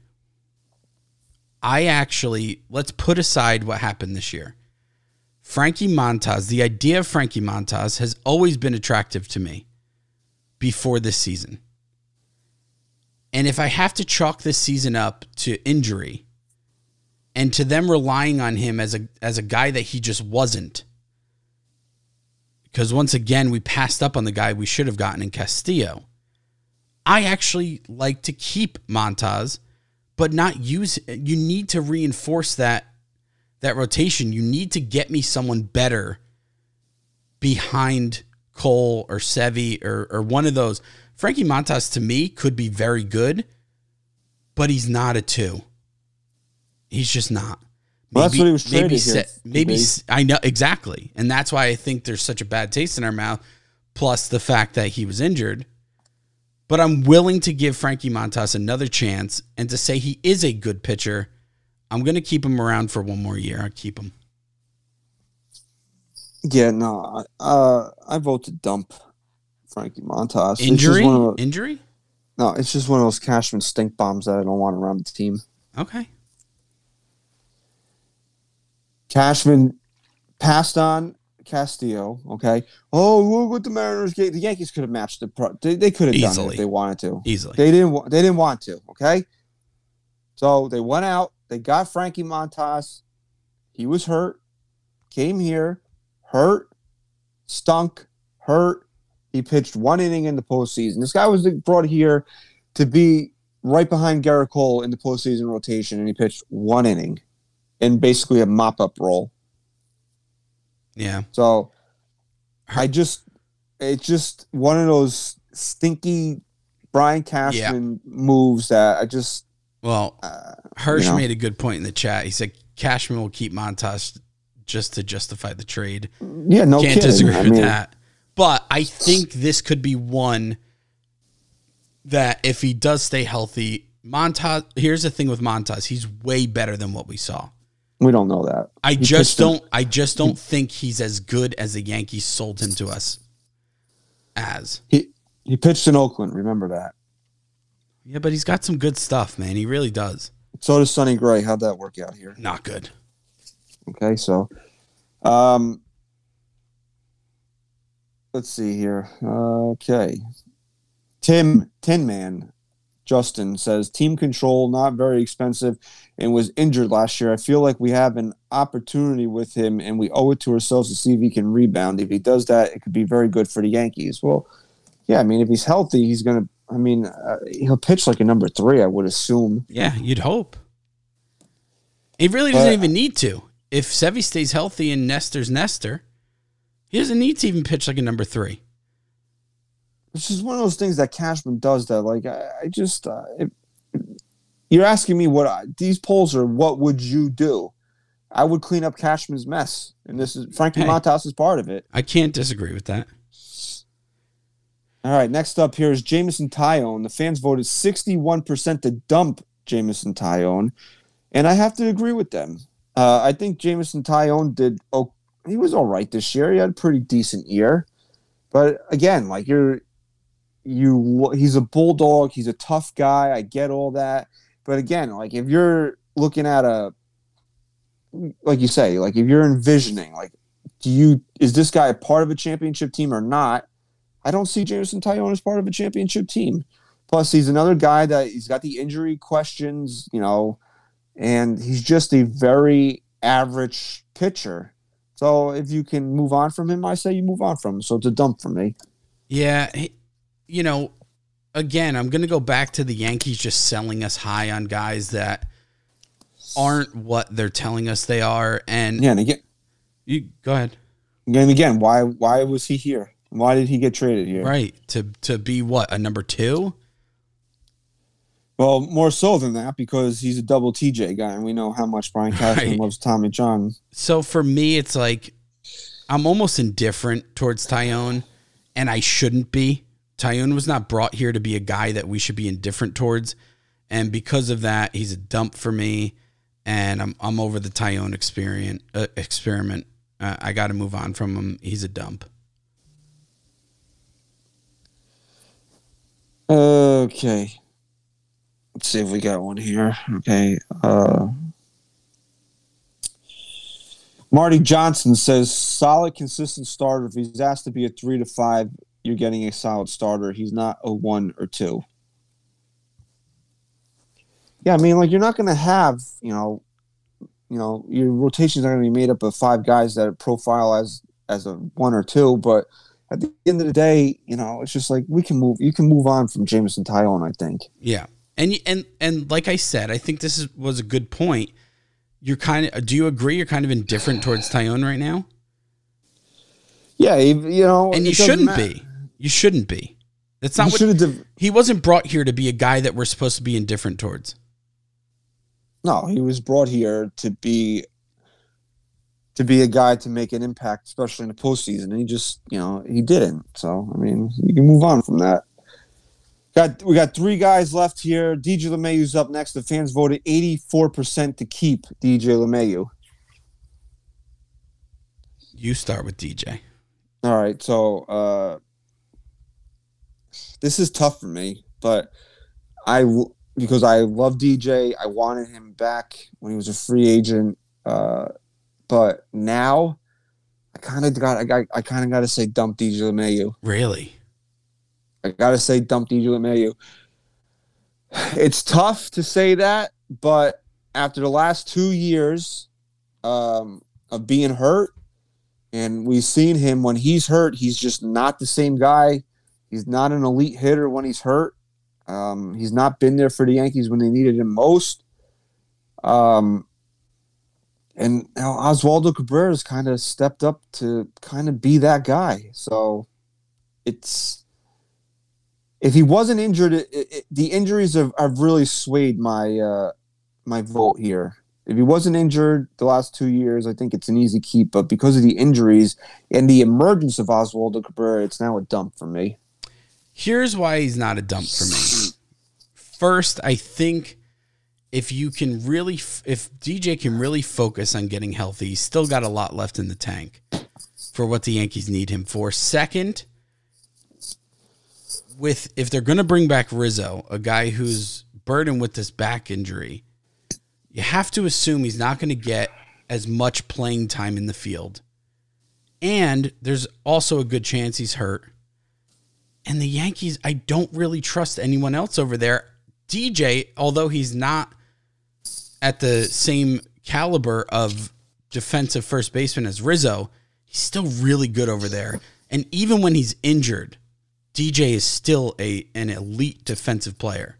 I actually let's put aside what happened this year. Frankie Montas, the idea of Frankie Montas has always been attractive to me before this season. And if I have to chalk this season up to injury and to them relying on him as a as a guy that he just wasn't because once again we passed up on the guy we should have gotten in Castillo. I actually like to keep Montas, but not use. You need to reinforce that that rotation. You need to get me someone better behind Cole or Sevi or or one of those. Frankie Montas to me could be very good, but he's not a two. He's just not. Well, that's what he was maybe Se- maybe I know exactly, and that's why I think there's such a bad taste in our mouth. Plus the fact that he was injured. But I'm willing to give Frankie Montas another chance and to say he is a good pitcher. I'm going to keep him around for one more year. I'll keep him. Yeah, no, uh, I vote to dump Frankie Montas. Injury? one of those- Injury? no, it's just one of those Cashman stink bombs that I don't want around the team. Okay. Cashman passed on Castillo. Okay. Oh, look what the Mariners gave. The Yankees could have matched the. Pro- they, they could have done it if they wanted to. Easily. They didn't. wa- They didn't want to. Okay. So they went out. They got Frankie Montas. He was hurt. Came here, hurt, stunk, hurt. He pitched one inning in the postseason. This guy was brought here to be right behind Gerrit Cole in the postseason rotation, and he pitched one inning in basically a mop up role. Yeah. So I just, it's just one of those stinky Brian Cashman moves that I just, Well, uh, Hirsch you know. made a good point in the chat. He said Cashman will keep Montas just to justify the trade. yeah, no Can't kidding. disagree I with mean, that. But I think this could be one that if he does stay healthy, Montas. Here's the thing with Montas: he's way better than what we saw. We don't know that. I He just don't. I just don't think he's as good as the Yankees sold him to us as. He he pitched in Oakland. Remember that. Yeah, but he's got some good stuff, man. He really does. So does Sonny Gray. How'd that work out here? Not good. Okay, so um let's see here. Okay. Tim Tin Man Justin says team control not very expensive and was injured last year. I feel like we have an opportunity with him and we owe it to ourselves to see if he can rebound. If he does that, it could be very good for the Yankees. Well, yeah, I mean if he's healthy, he's going to I mean, uh, he'll pitch like a number 3, I would assume. Yeah, you'd hope. He really doesn't But- even need to. If Sevy stays healthy and Nestor's Nestor, he doesn't need to even pitch like a number three. It's just one of those things that Cashman does that, like, I, I just, uh, if, you're asking me what I, these polls are, what would you do? I would clean up Cashman's mess. And this is, Frankie Hey. Montas is part of it. I can't disagree with that. All right, next up here is Jameson Taillon. The fans voted 61% to dump Jameson Taillon, and I have to agree with them. Uh, I think Jameson Taillon did, oh, he was all right this year. He had a pretty decent year. But again, like you're, you, he's a bulldog. He's a tough guy. I get all that. But again, like if you're looking at a, like you say, like if you're envisioning, like, do you, is this guy a part of a championship team or not? I don't see Jameson Taillon as part of a championship team. Plus, he's another guy that he's got the injury questions, you know, and he's just a very average pitcher. So if you can move on from him, I say you move on from him. So it's a dump for me. Yeah, he- you know, again, I'm going to go back to the Yankees just selling us high on guys that aren't what they're telling us they are. And Yeah, and again, you go ahead. and again, why why was he here? Why did he get traded here? Right to to be what a number two. Well, more so than that because he's a double TJ guy, and we know how much Brian Cashman Right. loves Tommy John. So for me, it's like I'm almost indifferent towards Taillon, and I shouldn't be. Taillon was not brought here to be a guy that we should be indifferent towards, and because of that, he's a dump for me. And I'm I'm over the Taillon experiment. Uh, experiment. Uh, I got to move on from him. He's a dump. Okay. Let's see if we got one here. Okay. Uh, Marty Johnson says solid, consistent starter. If he's asked to be a three to five, you're getting a solid starter. He's not a one or two. Yeah, I mean, like you're not going to have, you know, you know, your rotations are going to be made up of five guys that profile as as a one or two, but at the end of the day, you know, it's just like we can move. You can move on from Jameson Taillon, I think. Yeah, and and and like I said, I think this is, was a good point. You're kind of. Do you agree? You're kind of indifferent towards Taillon right now, Yeah, you know, and you shouldn't matter. be. You shouldn't be. That's not You what. Div- he wasn't brought here to be a guy that we're supposed to be indifferent towards. no, he was brought here to be to be a guy to make an impact, especially in the postseason. And he just, you know, he didn't. So I mean, you can move on from that. Got we got three guys left here. DJ LeMahieu's up next. The fans voted eighty four percent to keep DJ LeMahieu. You start with DJ. All right, so uh, this is tough for me, but I because I love DJ. I wanted him back when he was a free agent, uh, but now I kind of got I got I kind of got to say dump DJ LeMahieu. Really? I got to say dump DJ LeMahieu. It's tough to say that, but after the last two years um, of being hurt, And we've seen him when he's hurt, he's just not the same guy. He's not an elite hitter when he's hurt. Um, he's not been there for the Yankees when they needed him most. Um, and now Oswaldo Cabrera has kind of stepped up to kind of be that guy. So it's if he wasn't injured, it, it, the injuries have, have really swayed my uh, my vote here. If he wasn't injured the last two years, I think it's an easy keep. But because of the injuries and the emergence of Oswaldo Cabrera, it's now a dump for me. Here's why he's not a dump for me. First, I think if you can really, if DJ can really focus on getting healthy, he's still got a lot left in the tank for what the Yankees need him for. Second, with if they're going to bring back Rizzo, a guy who's burdened with this back injury, you have to assume he's not going to get as much playing time in the field. And there's also a good chance he's hurt. And the Yankees, I don't really trust anyone else over there. DJ, although he's not at the same caliber of defensive first baseman as Rizzo, he's still really good over there. And even when he's injured, DJ is still a an elite defensive player.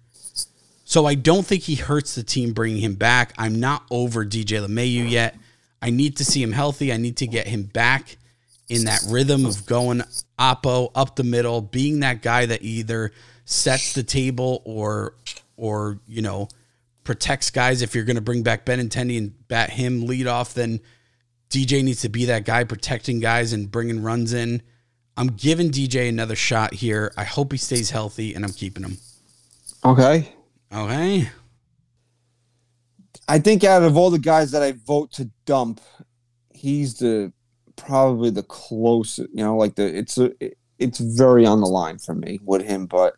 So I don't think he hurts the team bringing him back. I'm not over DJ LeMahieu yet. I need to see him healthy. I need to get him back in that rhythm of going oppo up the middle, being that guy that either sets the table or or you know protects guys. If you're going to bring back Ben Benintendi and bat him lead off, then DJ needs to be that guy protecting guys and bringing runs in. I'm giving DJ another shot here. I hope he stays healthy, and I'm keeping him. Okay. Okay. I think out of all the guys that I vote to dump, he's the probably the closest. You know, like the it's a it's very on the line for me with him, but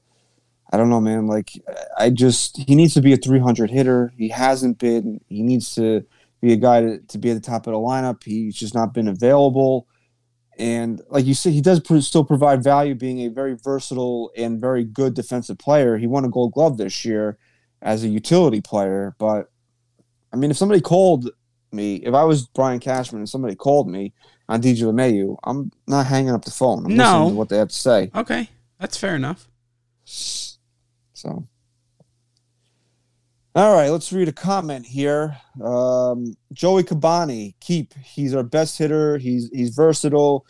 I don't know, man. Like I just he needs to be a 300 hitter. He hasn't been. He needs to be a guy to, to be at the top of the lineup. He's just not been available. And like you said, he does still provide value, being a very versatile and very good defensive player. He won a Gold Glove this year as a utility player. But I mean, if somebody called me, if I was Brian Cashman and somebody called me on DJ LeMahieu, I'm not hanging up the phone. I'm No. listening to what they have to say. Okay. That's fair enough. So, all right, let's read a comment here. Um, Joey Cabani, keep. He's our best hitter. He's he's versatile,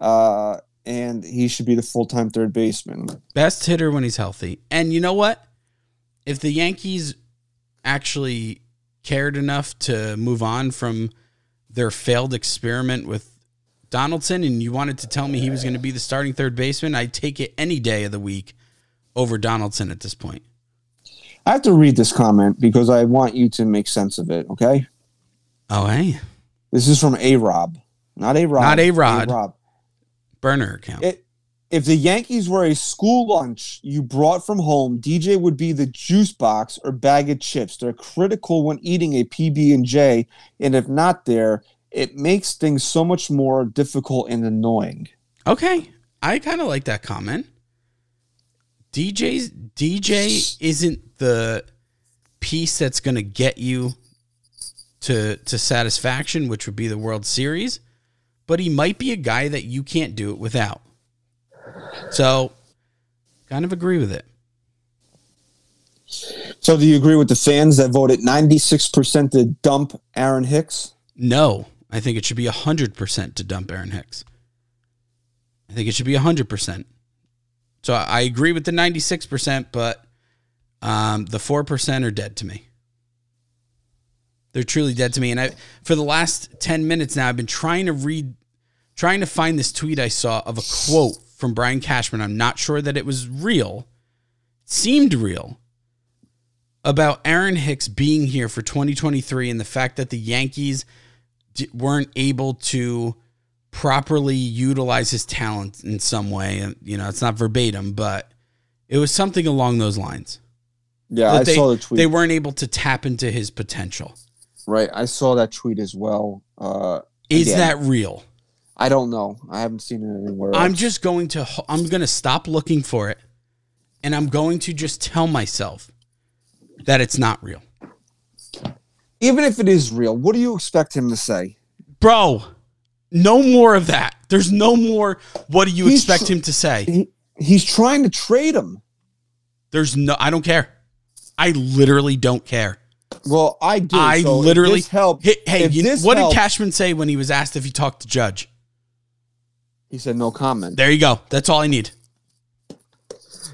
uh, and he should be the full time third baseman. Best hitter when he's healthy. And you know what? If the Yankees actually cared enough to move on from their failed experiment with Donaldson and you wanted to tell me he was going to be the starting third baseman, I'd take it any day of the week over Donaldson at this point. I have to read this comment because I want you to make sense of it. Okay, Oh, hey. this is from A Rob, not A Rob, Not A-Rod. Rob. Burner account. It, if the Yankees were a school lunch you brought from home, DJ would be the juice box or bag of chips. They're critical when eating a PB and J, and if not there, it makes things so much more difficult and annoying. Okay. I kind of like that comment. DJ's DJ isn't the piece that's going to get you to to satisfaction, which would be the World Series, but he might be a guy that you can't do it without. So, kind of agree with it. So, do you agree with the fans that voted 96% to dump Aaron Hicks? No, I think it should be 100% to dump Aaron Hicks. I think it should be 100%. So I I agree with the 96%, but um, the 4% are dead to me. They're truly dead to me. And I, for the last 10 minutes now, I've been trying to read, trying to find this tweet I saw of a quote from Brian Cashman. I'm not sure that it was real, seemed real, about Aaron Hicks being here for 2023 and the fact that the Yankees weren't able to properly utilize his talent in some way. And, you know, it's not verbatim, but it was something along those lines. Yeah, I they, saw the tweet. They weren't able to tap into his potential. right, I saw that tweet as well. Uh, Is Again. that real? I don't know. I haven't seen it anywhere. I'm else. just going to I'm going to stop looking for it and I'm going to just tell myself that it's not real. even if it is real. What do you expect him to say? Bro, No more of that. There's no more. What do you He's expect tr- him to say? He, he's trying to trade him. There's no. I don't care. I literally don't care. Well, I do. I So literally help. Hey, hey you- this what did Cashman say when he was asked if he talked to Judge? He said no comment. There you go. That's all I need.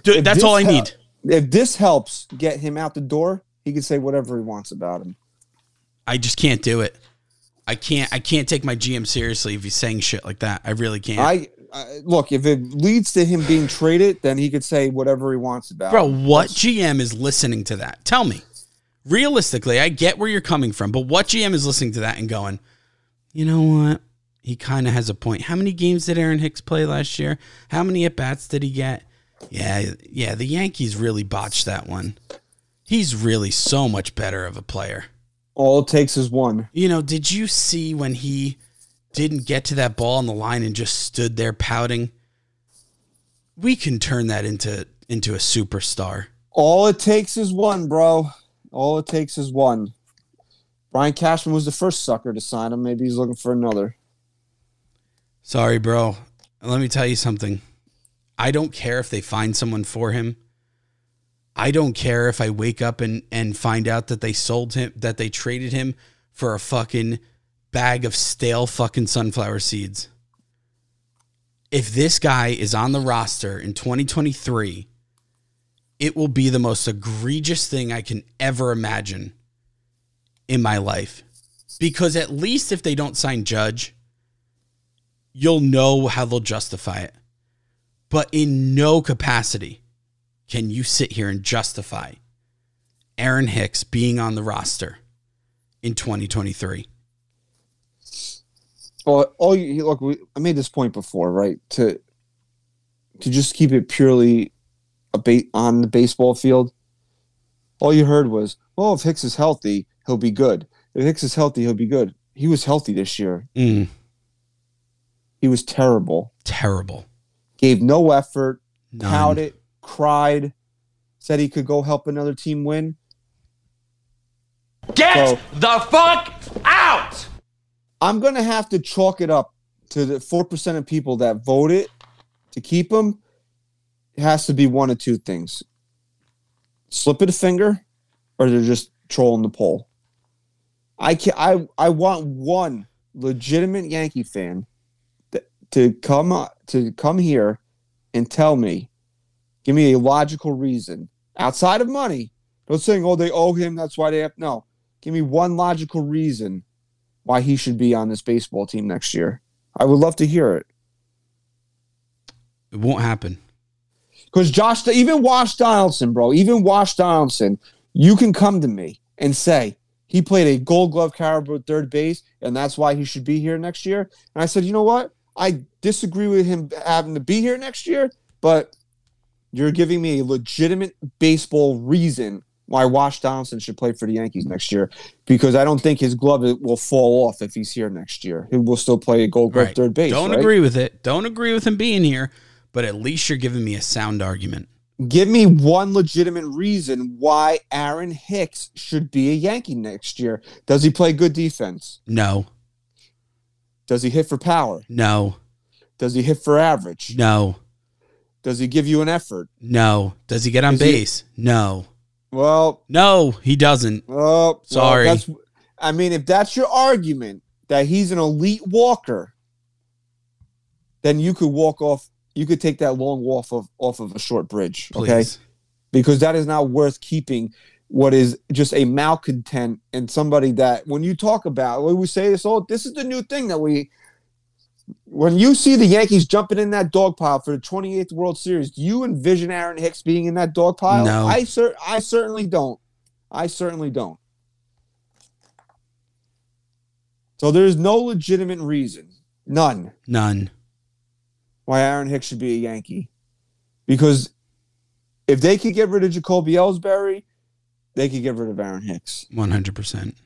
Dude, If that's all I hel- need. If this helps get him out the door, he can say whatever he wants about him. I just can't do it. I can't. I can't take my GM seriously if he's saying shit like that. I really can't. I, I look if it leads to him being traded, then he could say whatever he wants about. Bro, what GM is listening to that? Tell me. Realistically, I get where you're coming from, but what GM is listening to that and going, you know what? He kind of has a point. How many games did Aaron Hicks play last year? How many at bats did he get? Yeah, yeah, the Yankees really botched that one. He's really so much better of a player. All it takes is one. You know, did you see when he didn't get to that ball on the line and just stood there pouting? We can turn that into into a superstar. All it takes is one, bro. All it takes is one. Brian Cashman was the first sucker to sign him. Maybe he's looking for another. Sorry, bro. Let me tell you something. I don't care if they find someone for him. I don't care if I wake up and, and find out that they sold him, that they traded him for a fucking bag of stale fucking sunflower seeds. If this guy is on the roster in 2023, it will be the most egregious thing I can ever imagine in my life. Because at least if they don't sign Judge, you'll know how they'll justify it. But in no capacity can you sit here and justify Aaron Hicks being on the roster in 2023. Well, all you look, we, I made this point before, right? To to just keep it purely a bait on the baseball field. All you heard was, "Oh, if Hicks is healthy, he'll be good. If Hicks is healthy, he'll be good." He was healthy this year. Mm, He was terrible. terrible. Gave no effort. None. pouted, cried, said he could go help another team win. Get So- the fuck out! I'm gonna have to chalk it up to the four percent of people that voted to keep him. It has to be one of two things: slip of the finger, or they're just trolling the poll. I can I I want one legitimate Yankee fan that, to come to come here and tell me, give me a logical reason outside of money. Don't saying oh they owe him, that's why they have no. Give me one logical reason why he should be on this baseball team next year. I would love to hear it. It won't happen. Because Josh, even Josh Donaldson, bro, even Josh Donaldson, you can come to me and say he played a Gold Glove caliber third base, and that's why he should be here next year. And I said, you know what? I disagree with him having to be here next year, but you're giving me a legitimate baseball reason why Josh Donaldson should play for the Yankees next year because I don't think his glove will fall off if he's here next year. He will still play a Gold Glove Right. third base. Don't right? agree with it. Don't agree with him being here, but at least you're giving me a sound argument. Give me one legitimate reason why Aaron Hicks should be a Yankee next year. Does he play good defense? No, Does he hit for power? no, Does he hit for average? no, Does he give you an effort? no. Does he get on Is he- base? No, Well, no, he doesn't. oh, well, Sorry. that's, I mean, if that's your argument that he's an elite walker, then you could walk off. You could take that long walk off of, off of a short bridge. Okay. Because that is not worth keeping what is just a malcontent and somebody that when you talk about when we say this oh this is the new thing that we when you see the Yankees jumping in that dog pile for the 28th World Series, do you envision Aaron Hicks being in that dog pile? No. I cer- I certainly don't. I certainly don't. So there's no legitimate reason, none, None. why Aaron Hicks should be a Yankee. Because if they could get rid of Jacoby Ellsbury, they could get rid of Aaron Hicks. One hundred percent.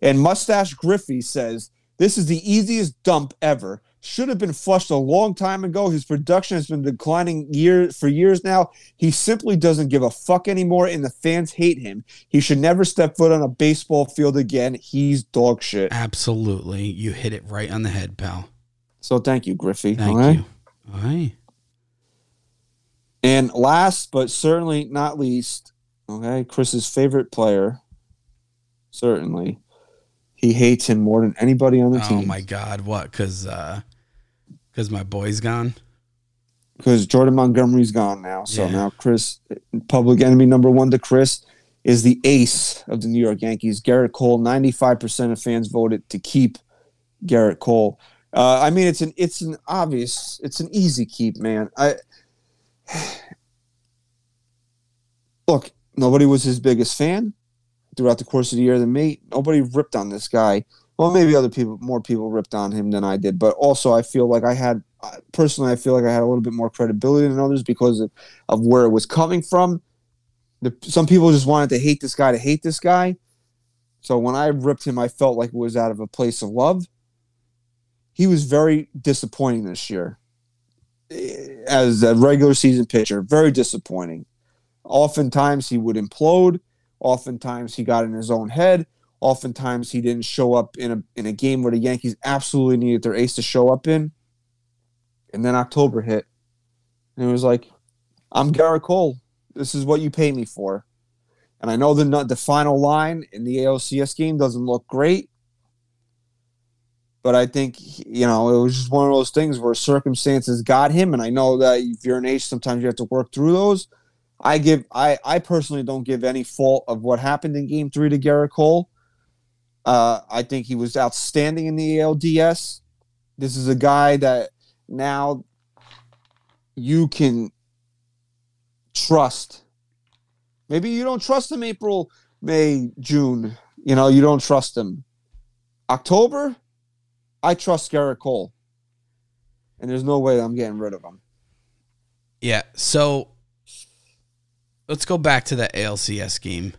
And Mustache Griffey says this is the easiest dump ever. should have been flushed a long time ago. His production has been declining year for years now. He simply doesn't give a fuck anymore, and the fans hate him. He should never step foot on a baseball field again. He's dog shit. Absolutely. You hit it right on the head, pal. So thank you, Griffey. Thank all right? you. All right. And last but certainly not least, okay, Chris's favorite player, certainly. He hates him more than anybody on the Oh team. Oh my God. What? Because uh, cause my boy's gone? because Jordan Montgomery's gone now. So Yeah. now Chris, public enemy number one to Chris, is the ace of the New York Yankees. Gerrit Cole. Ninety-five percent of fans voted to keep Gerrit Cole. Uh, I mean, it's an it's an obvious, it's an easy keep, man. I look. Nobody was his biggest fan throughout the course of the year than me. Nobody ripped on this guy. Well, maybe other people, more people ripped on him than I did. But also, I feel like I had personally, I feel like I had a little bit more credibility than others because of, of where it was coming from. The, some people just wanted to hate this guy to hate this guy. So when I ripped him, I felt like it was out of a place of love. He was very disappointing this year eh, as a regular season pitcher. Very disappointing. Oftentimes he would implode. Oftentimes he got in his own head. Oftentimes he didn't show up in a in a game where the Yankees absolutely needed their ace to show up in. And then October hit. And it was like, I'm Gerrit Cole. This is what you pay me for. And I know the the final line in the ALCS game doesn't look great. But I think, you know, it was just one of those things where circumstances got him. And I know that if you're an ace, sometimes you have to work through those. I give I, I personally don't give any fault of what happened in game three to Gerrit Cole. Uh, I think he was outstanding in the ALDS. This is a guy that now you can trust. Maybe you don't trust him April, May, June. You know, you don't trust him. October, I trust Gerrit Cole. And there's no way I'm getting rid of him. Yeah. So let's go back to that ALCS game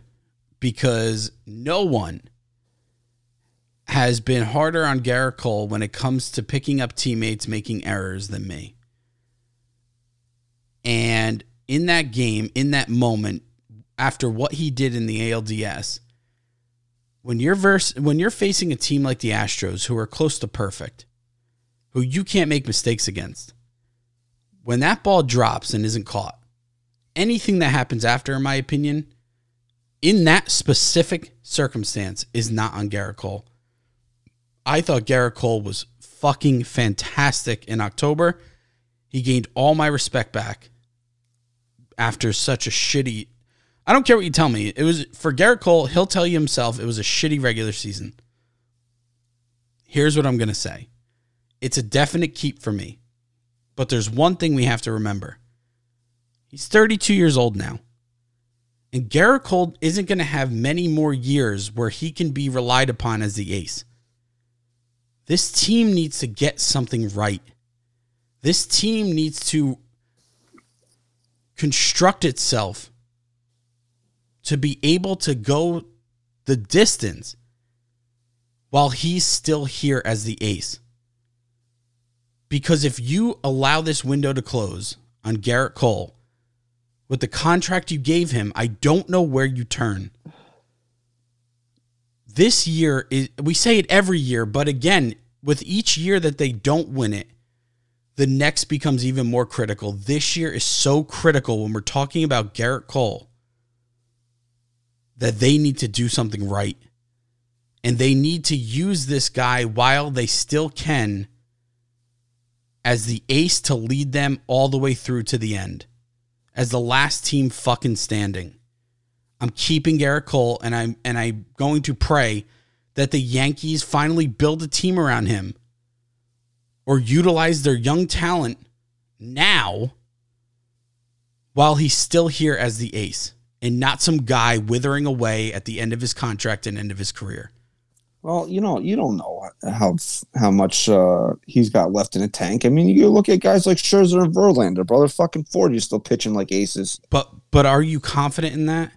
because no one has been harder on Gerrit Cole when it comes to picking up teammates making errors than me. And in that game, in that moment, after what he did in the ALDS, when you're vers- when you're facing a team like the Astros who are close to perfect, who you can't make mistakes against, when that ball drops and isn't caught, anything that happens after, in my opinion, in that specific circumstance, is not on Gerrit Cole. I thought Gerrit Cole was fucking fantastic in October. He gained all my respect back after such a shitty. I don't care what you tell me. It was for Gerrit Cole, he'll tell you himself it was a shitty regular season. Here's what I'm going to say it's a definite keep for me. But there's one thing we have to remember. He's 32 years old now. And Gerrit Cole isn't going to have many more years where he can be relied upon as the ace. This team needs to get something right. This team needs to construct itself to be able to go the distance while he's still here as the ace. Because if you allow this window to close on Gerrit Cole with the contract you gave him, I don't know where you turn. This year is we say it every year, but again, with each year that they don't win it, the next becomes even more critical. This year is so critical when we're talking about Gerrit Cole that they need to do something right. And they need to use this guy while they still can as the ace to lead them all the way through to the end. As the last team fucking standing. I'm keeping Gerrit Cole and I'm and I'm going to pray that the Yankees finally build a team around him or utilize their young talent now while he's still here as the ace and not some guy withering away at the end of his contract and end of his career. Well, you know, you don't know how how much uh, he's got left in the tank. I mean, you look at guys like Scherzer and Verlander, brother. Fucking Ford, you're still pitching like aces. But but are you confident in that?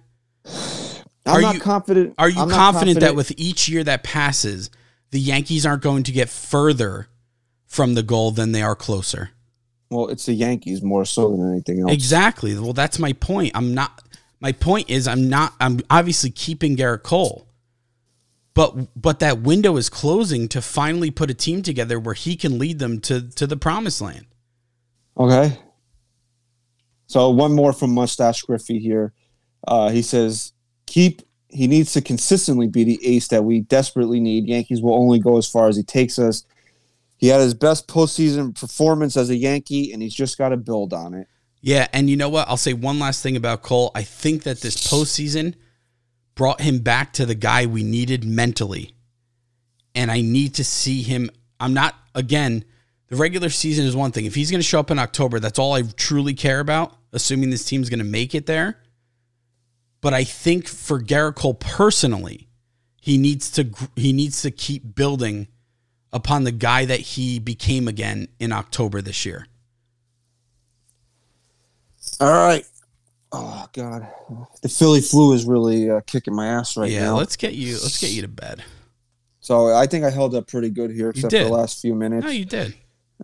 I'm Are not you- confident. Are you I'm confident, that with each year that passes, the Yankees aren't going to get further from the goal than they are closer. Well, it's the Yankees more so than anything else. Exactly. Well, that's my point. I'm not. My point is, I'm not. I'm obviously keeping Gerrit Cole, but but that window is closing to finally put a team together where he can lead them to to the promised land. Okay. So one more from Mustache Griffey here. Uh, he says, "Keep. He needs to consistently be the ace that we desperately need. Yankees will only go as far as he takes us. He had his best postseason performance as a Yankee, and he's just got to build on it." Yeah, and you know what? I'll say one last thing about Cole. I think that this postseason brought him back to the guy we needed mentally. And I need to see him. I'm not, again, the regular season is one thing. If he's going to show up in October, that's all I truly care about, assuming this team's going to make it there. But I think for Gerrit Cole personally, he needs to he needs to keep building upon the guy that he became again in October this year. All right. Oh God, the Philly flu is really uh, kicking my ass right yeah, now. Yeah, let's get you let's get you to bed. So I think I held up pretty good here, except for the last few minutes. No, you did.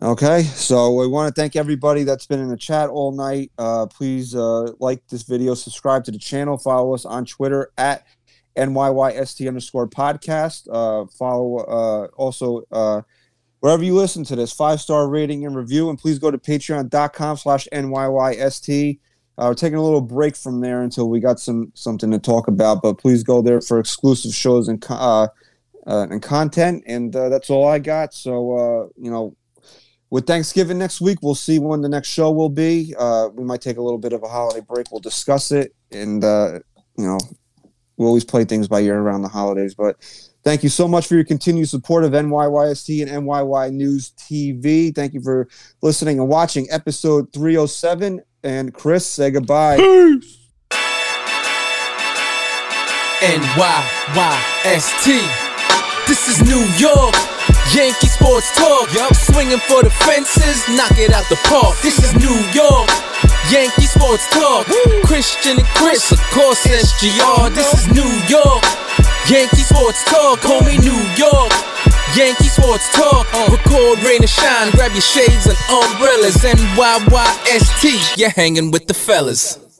Okay, so we want to thank everybody that's been in the chat all night. Uh, please uh, like this video, subscribe to the channel, follow us on Twitter at NYYST underscore podcast. Uh, follow uh, also uh, wherever you listen to this, five star rating and review. And please go to patreon.com slash NYYST. Uh, we're taking a little break from there until we got some something to talk about, but please go there for exclusive shows and uh, uh, and content. And uh, that's all I got. So uh, you know, with Thanksgiving next week, we'll see when the next show will be. Uh, we might take a little bit of a holiday break. We'll discuss it, and you know, we always play things by ear around the holidays. But thank you so much for your continued support of NYYST and NYY News TV. Thank you for listening and watching episode 307. And Chris, say goodbye. Peace. NYYST. This is New York. Yankee sports talk. Yup. Swinging for the fences, knock it out the park. This is New York. Yankee sports talk. Christian and Chris, of course, SGR. This is New York. Yankee sports talk, Call me New York. Yankee sports talk. Uh. Record, rain, and shine. Grab your shades and umbrellas. NYYST. You're hanging with the fellas.